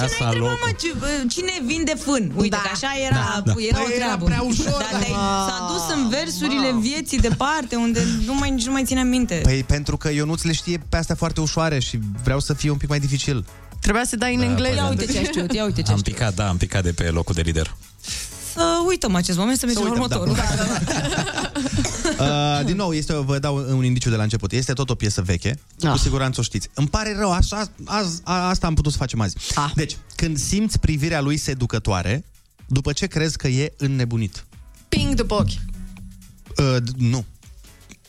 Casa n-ai întrebat, locul. mă, ce, bă, cine vinde fân? Uite, Da. că așa era, Da, da. era o Păi era treabă. prea ușor, Dar da. te-ai- s-a dus în versurile vieții departe, unde nu mai, nici nu mai ține minte. Păi pentru că Ionuț le știe pe astea foarte ușoare și vreau să fie un pic mai dificil. Trebuia să dai în engleză. Ia uite ce ai știut, ia uite ce Am ai știut. picat, da, am picat de pe locul de lider. Să uităm acest moment, să mergem la uităm, următorul. [laughs] Uh, din nou, este, vă dau un indiciu de la început. Este tot o piesă veche, Ah. cu siguranță o știți. Îmi pare rău, așa, azi, a, asta am putut să facem azi. Ah. Deci, când simți privirea lui seducătoare, după ce crezi că e înnebunit? Ping după ochi. Uh, d- nu.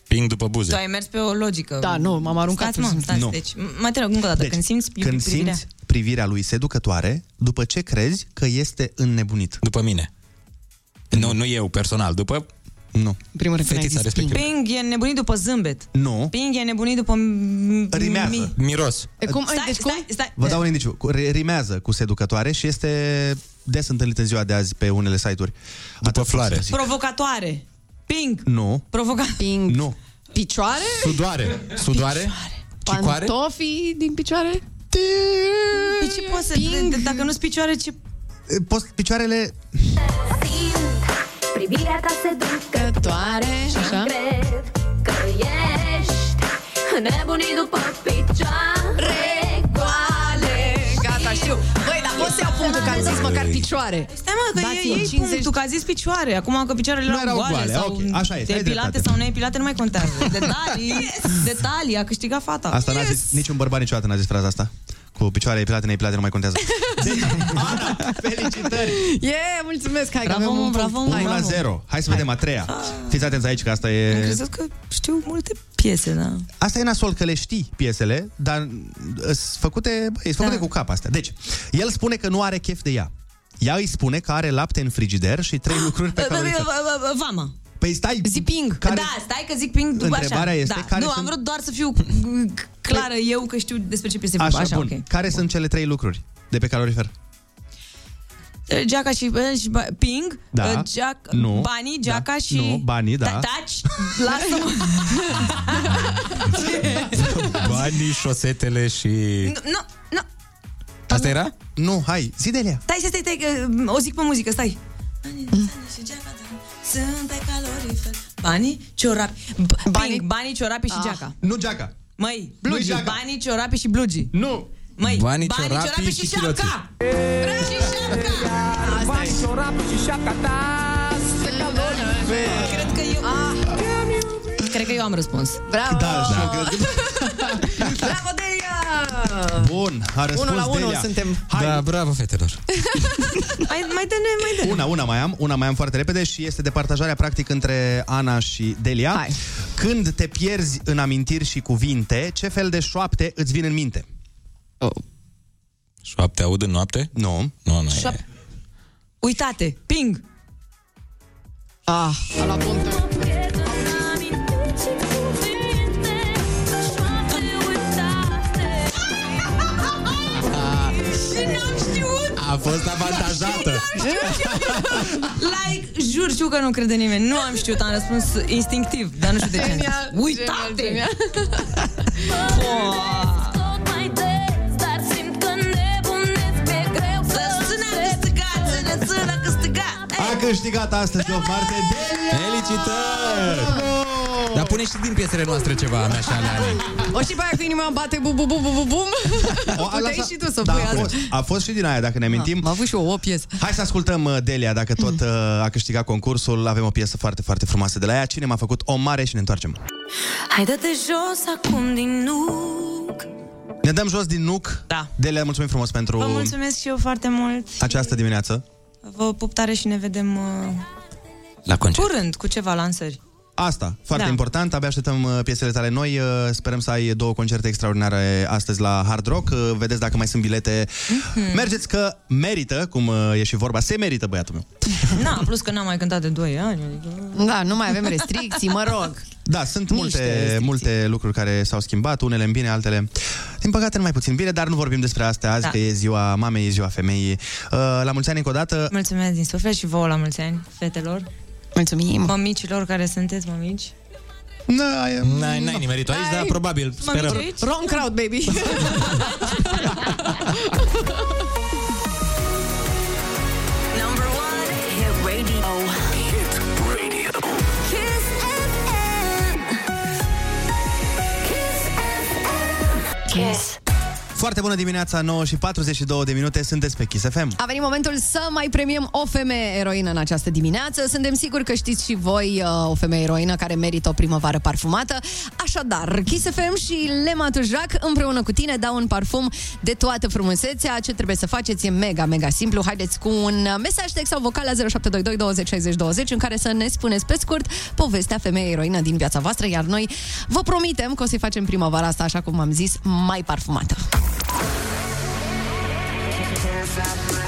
Ping după buze. Tu ai mers pe o logică. Da, nu, m-am aruncat Stați, mă, pur și stați. Nu. Deci, mai te rog, încă o dată, Deci, când simți pri- când privirea... simți privirea lui seducătoare, după ce crezi că este înnebunit? După mine. Nu, nu eu personal, după Nu. Primul rând, când ai Fetița zis ping. respectivă. Ping e nebunit după zâmbet. Nu. Ping e nebunit după... m- Rimează. mi- Miros. E cum, Stai, deci cum? stai, stai. Vă dau un indiciu. Cu- ri- Rimează cu seducătoare și este des întâlnit în ziua de azi pe unele site-uri. După floare. Provocatoare. Ping. Nu. Provoca... Ping. Nu. Picioare? Sudoare. Sudoare? Cicoare? Pantofii din picioare? Păi ce poți să... de- de- Dacă nu-ți picioare, ce... Poți, picioarele... Privirea ta seducătoare Și așa? Cred că ești nebunit după picioare goale Gata, știu. Băi, dar pot să iau punctul că am zis măcar picioare. Stai mă, că Dați-mi e, e 50. punctul, că a zis picioare. Acum că picioarele Nu erau erau goale, goale, sau ok. Așa este, ai depilate dreptate. sau neepilate, nu mai contează. [laughs] Detalii, detalii, a câștigat fata. Asta n-a zis, niciun bărbat niciodată n-a zis fraza asta. Cu picioare epilate, neepilate, nu mai contează. [laughs] Deci, Ana, felicitări! [laughs] Yeah, mulțumesc, hai Bravo, că avem un bravo, punct. Hai. 1 la 0. Hai să vedem a treia. Fiți atenți aici că asta Am e... crezut că știu multe piese, da. Asta e nasol că le știi piesele, dar sunt făcute, bă, sunt făcute Da. cu cap astea. Deci, el spune că nu are chef de ea. Ea îi spune că are lapte în frigider și trei lucruri pe care le Vama. Păi stai... Zi ping. Care... Da, stai că zic ping după Întrebarea așa. este da. care Nu, sunt- am vrut doar să fiu mm, clară eu că știu despre ce piese vorba. Așa, Așa, bun. ok. Care sunt cele trei lucruri de pe calorifer? Geaca și, eh, și ba- ping, Da. eh, geac, Nu. banii, geaca Da. și... Nu, banii, da. Ta- Taci, lasă-mă. [laughs] Banii, șosetele și... nu, nu, nu. Asta era? Nu, hai, zi de Elia. Stai, stai, stai, stai, că mm, o zic pe muzică, stai. Banii, și geaca, da, Sunt pe calorifer. Banii, ciorapi. B- Banii- Ping, banii, ciorapi și Ah. geaca. Nu geaca. Măi, Nu-i blugi, geaca. banii, ciorapi și blugi. Nu. Măi, Banii, banii, ciorapii ciorapi și și chiloții. șapca. Și șapca. Bani, ciorapi și șapca ta Pe calorifer Cred că eu... Cred că eu am răspuns. Bravo! Da, și eu cred că... Bravo, Delia! Bun, a răspuns Unul la unul Delia. suntem. Hai. Da, bravo, fetelor. [laughs] Mai, mai dă-ne, mai dă Una, una mai am, una mai am foarte repede și este departajarea practic între Ana și Delia. Hai. Când te pierzi în amintiri și cuvinte, ce fel de șoapte îți vin în minte? Șoapte aud în noapte? Nu. Nu, nu Șap- e. Uitate, ping. Ah, a la punctul. Și n-am știut. A fost avantajată. Like, jur, știu că nu crede nimeni. Nu am știut, am răspuns instinctiv, dar nu știu de ce. am zis. Genial, Uitate! genial, [laughs] [laughs] țână, țână câștigat. A câștigat astăzi o parte Delia! Felicitări! Dar pune și din piesele noastre ceva, mea și ale Anei. O și pe aia cu inima bate bu bu bu bu bu bum. O, a Puteai lăsat- și tu să da, pui a asta. fost, a fost și din aia, dacă ne amintim. Am avut și eu o piesă. Hai să ascultăm uh, Delia, dacă tot uh, a câștigat concursul. Avem o piesă foarte, foarte frumoasă de la ea. Cine m-a făcut o mare și ne întoarcem. Hai dă-te jos acum din nuc Ne dăm jos din nuc. Da. Delia, mulțumim frumos pentru Vă mulțumesc și eu foarte mult. această dimineață. Vă pup tare și ne vedem uh, La concert. curând cu ceva lansări. Asta, foarte Da. important. Abia așteptăm uh, piesele tale noi. Uh, Sperăm să ai două concerte extraordinare astăzi la Hard Rock. Uh, Vedeți dacă mai sunt bilete. Mhm. Mergeți că merită, cum uh, e și vorba. Se merită, băiatul meu. [laughs] Na, plus că n-am mai cântat de 2 ani. Adică... Da, nu mai avem restricții, mă rog. Da, sunt Niște multe, restricții. multe lucruri care s-au schimbat, unele în bine, altele din păcate nu mai puțin bine, dar nu vorbim despre astea azi, Da. că e ziua mamei, e ziua femeii. Uh, La mulți ani încă o dată. Mulțumesc din suflet și vouă la mulți ani, fetelor. Mulțumim. Mămicilor care sunteți mămici. Na, e... N-ai, n-ai nimerit-o aici, dar probabil, Mămici sperăm. aici? Wrong crowd, baby. [laughs] Number one Hit radio Hit Radio Kiss Foarte bună dimineața, 9 și 42 de minute, sunteți pe Kiss FM. A venit momentul să mai premiem o femeie eroină în această dimineață. Suntem siguri că știți și voi uh, o femeie eroină care merită o primăvară parfumată. Așadar, Kiss FM și Lema Tujac împreună cu tine dau un parfum de toată frumusețea. Ce trebuie să faceți e mega, mega simplu. Haideți cu un mesaj text sau vocal la 0722 20 60 20 în care să ne spuneți pe scurt povestea femeii eroină din viața voastră, iar noi vă promitem că o să-i facem primăvara asta, așa cum am zis, mai parfumată. Kiss FM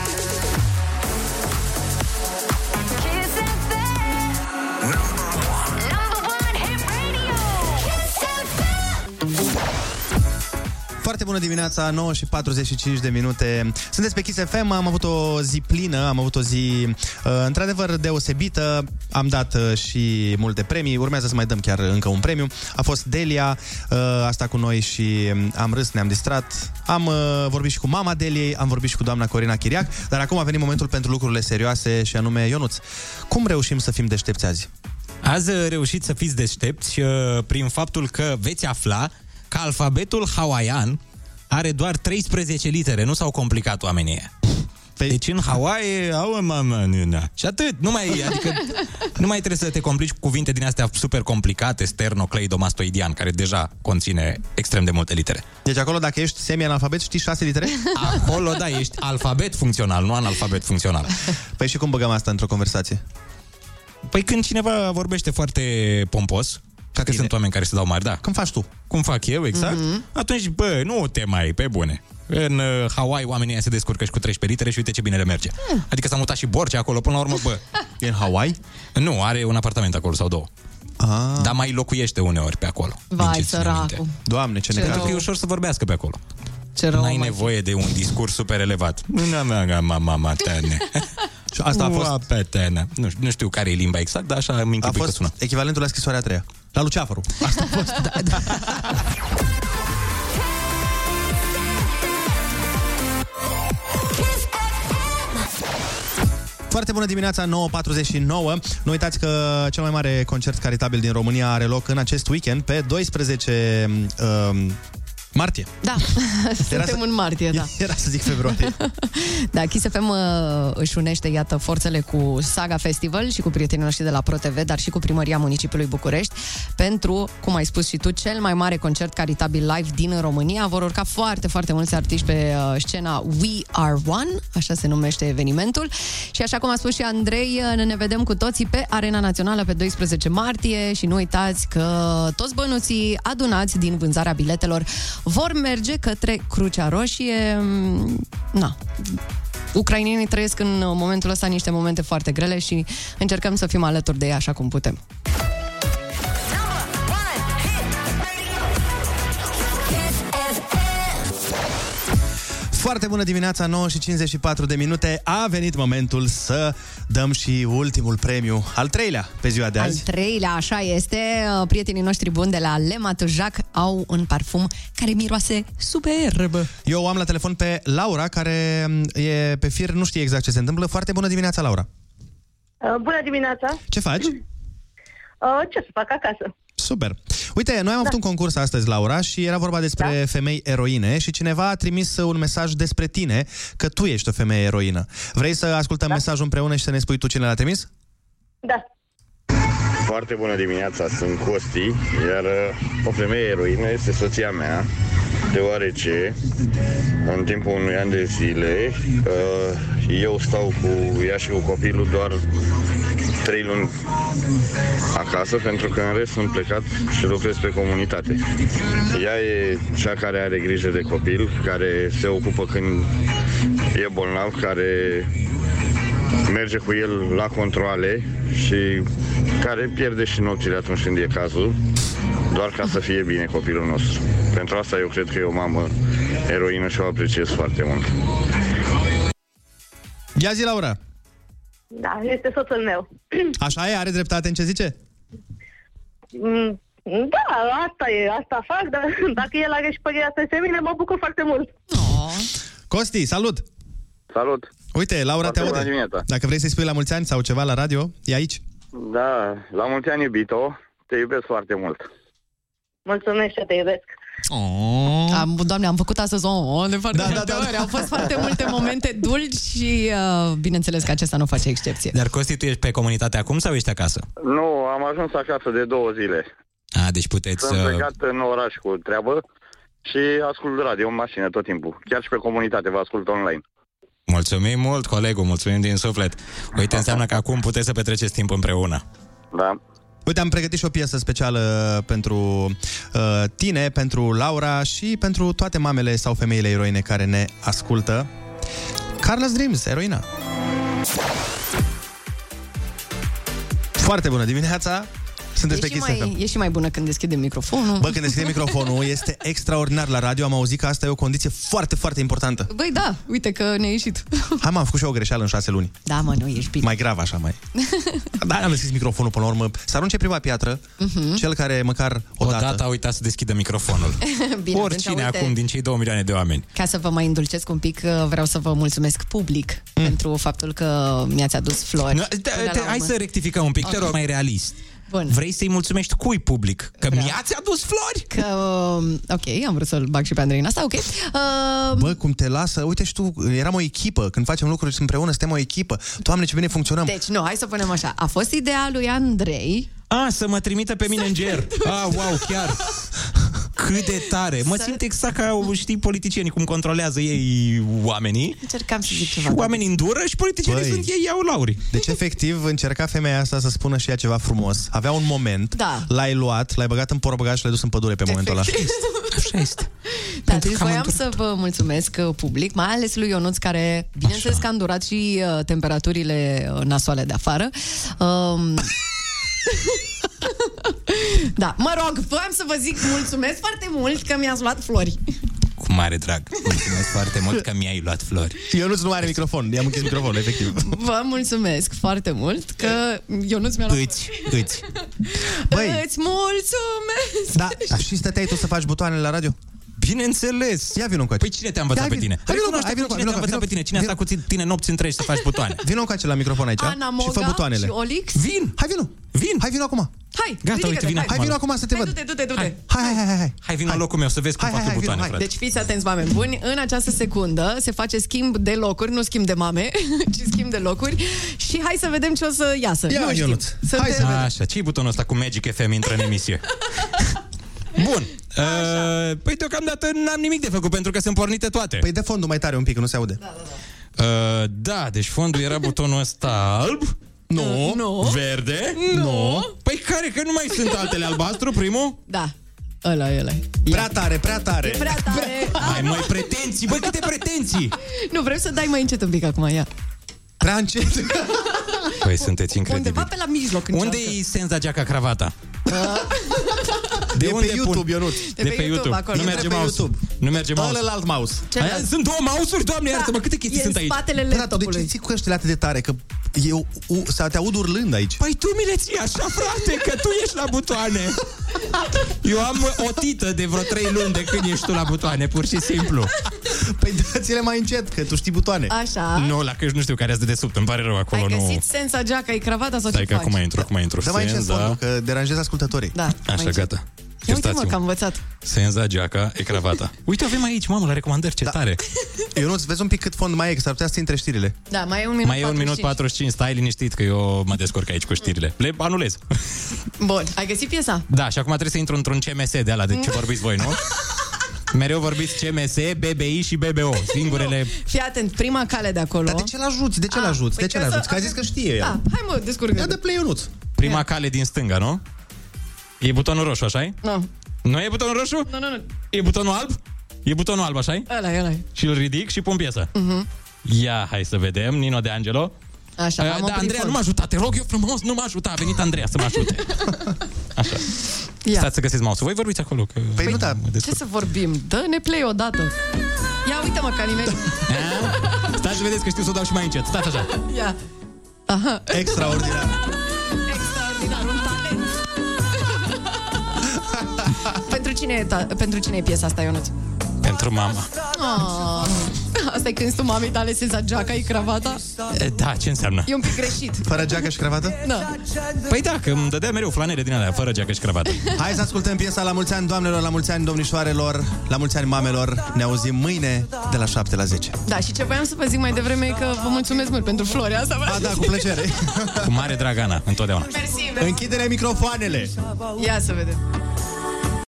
Foarte bună dimineața, 9 și 45 de minute. Sunteți pe Kiss FM, am avut o zi plină, am avut o zi uh, într-adevăr deosebită. Am dat uh, și multe premii, urmează să mai dăm chiar încă un premiu. A fost Delia, uh, asta cu noi și um, am râs, ne-am distrat. Am uh, vorbit și cu mama Deliei, am vorbit și cu doamna Corina Chiriac, dar acum a venit momentul pentru lucrurile serioase și anume Ionuț. Cum reușim să fim deștepți azi? Azi uh, reușiți să fiți deștepți uh, prin faptul că veți afla că alfabetul hawaian are doar 13 litere, nu s-au complicat oamenii ăia. Deci în Hawaii, au mama, nina. Și atât, nu mai, adică, nu mai trebuie să te complici cu cuvinte din astea super complicate, sternocleidomastoidian, care deja conține extrem de multe litere. Deci acolo, dacă ești semi-analfabet, știi șase litere? Acolo, da, ești alfabet funcțional, nu analfabet funcțional. Păi și cum băgăm asta într-o conversație? Păi când cineva vorbește foarte pompos, ca că sunt oameni care se dau mari, da. Cum faci tu? Cum fac eu, exact? Mm-hmm. Atunci, bă, nu te mai, pe bune. În uh, Hawaii oamenii ăia se descurcă și cu 13 litere și uite ce bine le merge. Mm. Adică s-a mutat și Borcea acolo, până la urmă, bă. [laughs] E în Hawaii? Nu, are un apartament acolo sau două. Ah. Dar mai locuiește uneori pe acolo. Vai, Din ce țin săracul. minte. Doamne, ce, Ce Pentru rău. că e ușor să vorbească pe acolo. Ce rău N-ai mai nevoie de un discurs super elevat. Nu mea, mama, matene. Și asta a fost- Petene. Nu, știu- nu știu care e limba exact, dar așa mi A închipui că fost sună. echivalentul la scrisoarea a treia. La Luceafăru. Asta a fost. [laughs] da, da. Foarte bună dimineața, 9.49. Nu uitați că cel mai mare concert caritabil din România are loc în acest weekend, pe 12 um, martie. Da, [laughs] suntem să- în martie, da. [laughs] Era să zic februarie. [laughs] Da, Kiss FM uh, își unește, iată, forțele cu Saga Festival și cu prietenii noștri de la ProTV, dar și cu Primăria Municipiului București, pentru, cum ai spus și tu, cel mai mare concert caritabil live din România. Vor urca foarte, foarte mulți artiști pe uh, scena We Are One, așa se numește evenimentul. Și așa cum a spus și Andrei, uh, ne vedem cu toții pe Arena Națională pe 12 martie și nu uitați că toți bănuții adunați din vânzarea biletelor vor merge către Crucea Roșie. Mm, Na, ucrainienii trăiesc în momentul ăsta niște momente foarte grele și încercăm să fim alături de ei așa cum putem. Foarte bună dimineața, 9 și 54 de minute. A venit momentul să dăm și ultimul premiu, al treilea, pe ziua de Al azi. treilea, așa este, uh, prietenii noștri buni de la Le Matujac au un parfum care miroase superb. Eu am la telefon pe Laura, care m, e pe fir, nu știe exact ce se întâmplă. Foarte bună dimineața, Laura. Uh, Bună dimineața! Ce faci? Uh, Ce să fac acasă? Super. Uite, noi am avut un concurs astăzi, Laura, și era vorba despre da. femei eroine și cineva a trimis un mesaj despre tine, că tu ești o femeie eroină. Vrei să ascultăm da. mesajul împreună și să ne spui tu cine l-a trimis? Da. Foarte bună dimineața, sunt Costi, iar uh, o femeie eroină este soția mea, deoarece în timpul unui an de zile uh, eu stau cu ea și cu copilul doar trei luni acasă, pentru că în rest sunt plecat și lucrez pe comunitate. Ea e cea care are grijă de copil, care se ocupă când e bolnav, care merge cu el la controle și care pierde și nopțile atunci când e cazul, doar ca să fie bine copilul nostru. Pentru asta eu cred că e o mamă eroină și o apreciez foarte mult. Ia zi, Laura. Da, este soțul meu. [clears throat] Așa e? Are dreptate în ce zice? Mm, Da, asta e, asta fac, dar [laughs] dacă el are și părerea asta pe mine, mă bucur foarte mult. Costi, salut! Salut! Uite, Laura Foarte te bună aude. dimineața. Dacă vrei să-i spui la mulți ani sau ceva la radio, e aici. Da, la mulți ani iubito, te iubesc foarte mult. Mulțumesc și te iubesc. Oh. Am, doamne, am făcut astăzi o de foarte Da, da, da, multe da, da. ori. Au fost foarte multe momente dulci și uh, bineînțeles că acesta nu face excepție. Dar Costi, tu ești pe comunitate acum sau ești acasă? Nu, am ajuns acasă de două zile. A, deci puteți Sunt să... plecat în oraș cu treabă și ascult radio în mașină tot timpul. Chiar și pe comunitate vă ascult online. Mulțumim mult, colegul, mulțumim din suflet. Uite, înseamnă că acum puteți să petreceți timp împreună. Da. Uite, am pregătit și o piesă specială pentru uh, tine, pentru Laura și pentru toate mamele sau femeile eroine care ne ascultă. Carla's Dreams, eroina. Foarte bună dimineața! Sunteți e, pe și Kiss FM. mai, e și mai bună când deschidem microfonul. Bă, când deschide microfonul, [laughs] este extraordinar la radio. Am auzit că asta e o condiție foarte, foarte importantă. Băi, da, uite că ne-a ieșit. Hai, m-am făcut și eu o greșeală în șase luni. Da, mă, nu, ești bine. Mai grav așa, mai. [laughs] Da, am deschis microfonul până la urmă. Să arunce prima piatră, Mhm. cel care măcar o dată... Odată a uitat să deschidă microfonul. [laughs] Bine, Oricine atunci, uite, acum din cei 2 milioane de oameni. Ca să vă mai indulcesc un pic, uh, vreau să vă mulțumesc public mm. pentru faptul că mi-ați adus flori. Nu, te, Până te, la hai urmă. să rectificăm un pic, te rog, mai realist. Bun. Vrei să-i mulțumești cui public? Că mi-ați adus flori? Că, um, ok, am vrut să-l bag și pe Andrei în asta, ok. Uh, Bă, cum te lasă? Uite și tu, eram o echipă. Când facem lucruri împreună, suntem o echipă. Doamne, ce bine funcționăm. deci, nu, hai să punem așa. A fost ideea lui Andrei A, să mă trimită pe mine în ger. Ah, wow, chiar. [laughs] Cât de tare. Mă simt exact ca, știi, politicienii, cum controlează ei oamenii. Încercam să zic Și ceva. oamenii îndură și politicienii Băi. sunt ei, iau lauri. Deci, efectiv, încerca femeia asta să spună și ea ceva frumos. Avea un moment, Da. l-ai luat, l-ai băgat în portbăgaj și l-ai dus în pădure pe momentul ăla. Așa este. [laughs] Da, deci voiam să vă mulțumesc uh, public, mai ales lui Ionuț, care, bineînțeles că a îndurat și uh, temperaturile uh, nasoale de afară. Um... [laughs] da, mă rog, voiam să vă zic mulțumesc foarte mult că mi-ați luat flori. Cu mare drag. Mulțumesc foarte mult că mi-ai luat flori. Eu nu are microfon, i-am închis microfonul, efectiv. Vă mulțumesc foarte mult că Ionuț mi-a luat Îți, îți. Băi. Îți mulțumesc! Da, și stăteai tu să faci butoanele la radio? Bineînțeles. Ia vină încoace. Păi cine te-a învățat Ia, pe vin- tine? Hai, vină, Recunoaște hai, vină, cine vină, te-a învățat vină, pe tine? Cine a vină. stat cu tine nopți întregi să faci butoane? Vină încoace la microfon aici Ana și fă Moga butoanele. și Olix. Vin! Hai, vină! Vin! Hai, vină acum! Hai, Gata, ridică-te, uite, vin hai. acum. Hai, vină acum să te Hai, văd! du-te, du-te, du-te. Hai, hai, hai, hai, hai! Hai, vin în locul meu să vezi cum Hai, fac hai, eu hai, butoane, vină, hai. frate. Deci fiți atenți, oameni buni. În această secundă se face schimb de locuri, nu schimb de mame, [laughs] ci schimb de locuri. Și hai să vedem ce o să iasă. Ia, nu știm. Ionuț. Să Hai te... să vedem. Așa, ce-i butonul ăsta cu Magic FM intră în emisie? [laughs] Bun. Uh, păi deocamdată n-am nimic de făcut pentru că sunt pornite toate. Păi de fondul mai tare un pic, că nu se aude. Da, Uh, da, deci fondul era butonul ăsta alb. Nu. Nu. Verde. Nu. Păi care? Că nu mai sunt altele albastru, primul? Da. Ăla, ăla. Prea tare, prea tare. E prea tare. Ai mai pretenții, băi, câte pretenții! [laughs] Nu, vrem să dai mai încet un pic acum, ia. Prea încet. Păi sunteți Undeva incredibili. pe la mijloc Unde încearcă. e senza geaca cravata? De unde pe pun? YouTube, Ionuț. De pe YouTube, acolo. Nu merge Intră pe mouse YouTube. Nu merge mouse Ălălalt mouse. Celălalt. Aia, Sunt două mouse-uri, doamne, iartă-mă, câte chestii E sunt în aici? spatele Bă, dar tu de ce laptopului. ții cu ăștia atât de tare? Că eu, u, să te aud urlând aici. Păi tu mi le ții așa, frate, că tu ești la butoane. Eu am o tită de vreo trei luni de când ești tu la butoane, pur și simplu. Păi dați-le mai încet, că tu știi butoane. Așa. Nu, la că nu știu care ați de desubt, îmi pare rău acolo, Ai nu... găsit sensa geaca, e cravata sau Stai ce că faci? acum intru, acum intru. Dă mai încet Senza- fondul, că deranjez ascultătorii. Da, mai Așa, încet. gata. Ia uite mă, că am Iertați-mă. învățat. Senza, geaca, e cravata. [laughs] Uite, avem aici, mamă, la recomandări, ce tare. [laughs] Eu nu vezi un pic cât fond mai e, că s-ar putea să intre știrile. Da, mai e un minut Mai e un minut 45. 45, stai liniștit că eu mă descurc aici cu știrile. Le anulez. [laughs] Bun, ai găsit piesa? Da, și acum trebuie să intru într-un CMS de ala de ce vorbiți voi, nu? Mereu vorbiți CMS, BBI și BBO, singurele... Fii atent, prima cale de acolo. Dar de ce l-ajuți? De ce Ah, l-ajuți? păi De ce ca să- l-ajuți? Că a zis că știe el. Da, hai mă, descurcă Ia de play Ionuț. Prima cale din stânga, nu? E butonul roșu, așa Nu, Nu e butonul roșu? nu, nu, nu. E butonul alb? E butonul alb, așa Ăla, ăla. Și îl ridic și pun piesă. Mhm. Ia, hai să vedem, Nino de Angelo. Așa, Uh, am da, oprit Andreea, nu fond. mă ajuta, te rog eu frumos, nu mă ajuta, a venit Andreea să mă ajute. [laughs] Așa. Ia. Stați să găsiți mouse Voi vorbiți acolo. Că Păi nu, da. mă Ce descurc. să vorbim? Dă-ne play odată. Ia uite-mă, Calimeri. A? [laughs] Stați să vedeți că știu să o dau și mai încet. Stați așa. Ia. Aha. Extraordinar. Extraordinar, cine e ta- pentru cine e piesa asta, Ionuț? Pentru mama. Oh. Asta e când tu mamei tale senza geaca, e cravata? E, Da, ce înseamnă? E un pic greșit. Fără geacă și cravată? Da. Păi da, că îmi dădea mereu flanele din alea, fără geacă și cravată. Hai să ascultăm piesa La mulți ani doamnelor, la mulți ani domnișoarelor, la mulți ani mamelor. Ne auzim mâine de la 7 la 10. Da, și ce voiam să vă zic mai devreme e că vă mulțumesc mult pentru flori asta. A, da, cu plăcere. Cu mare drag, Ana, întotdeauna. Mersi, mersi. Închide-ne microfoanele. Ia să vedem.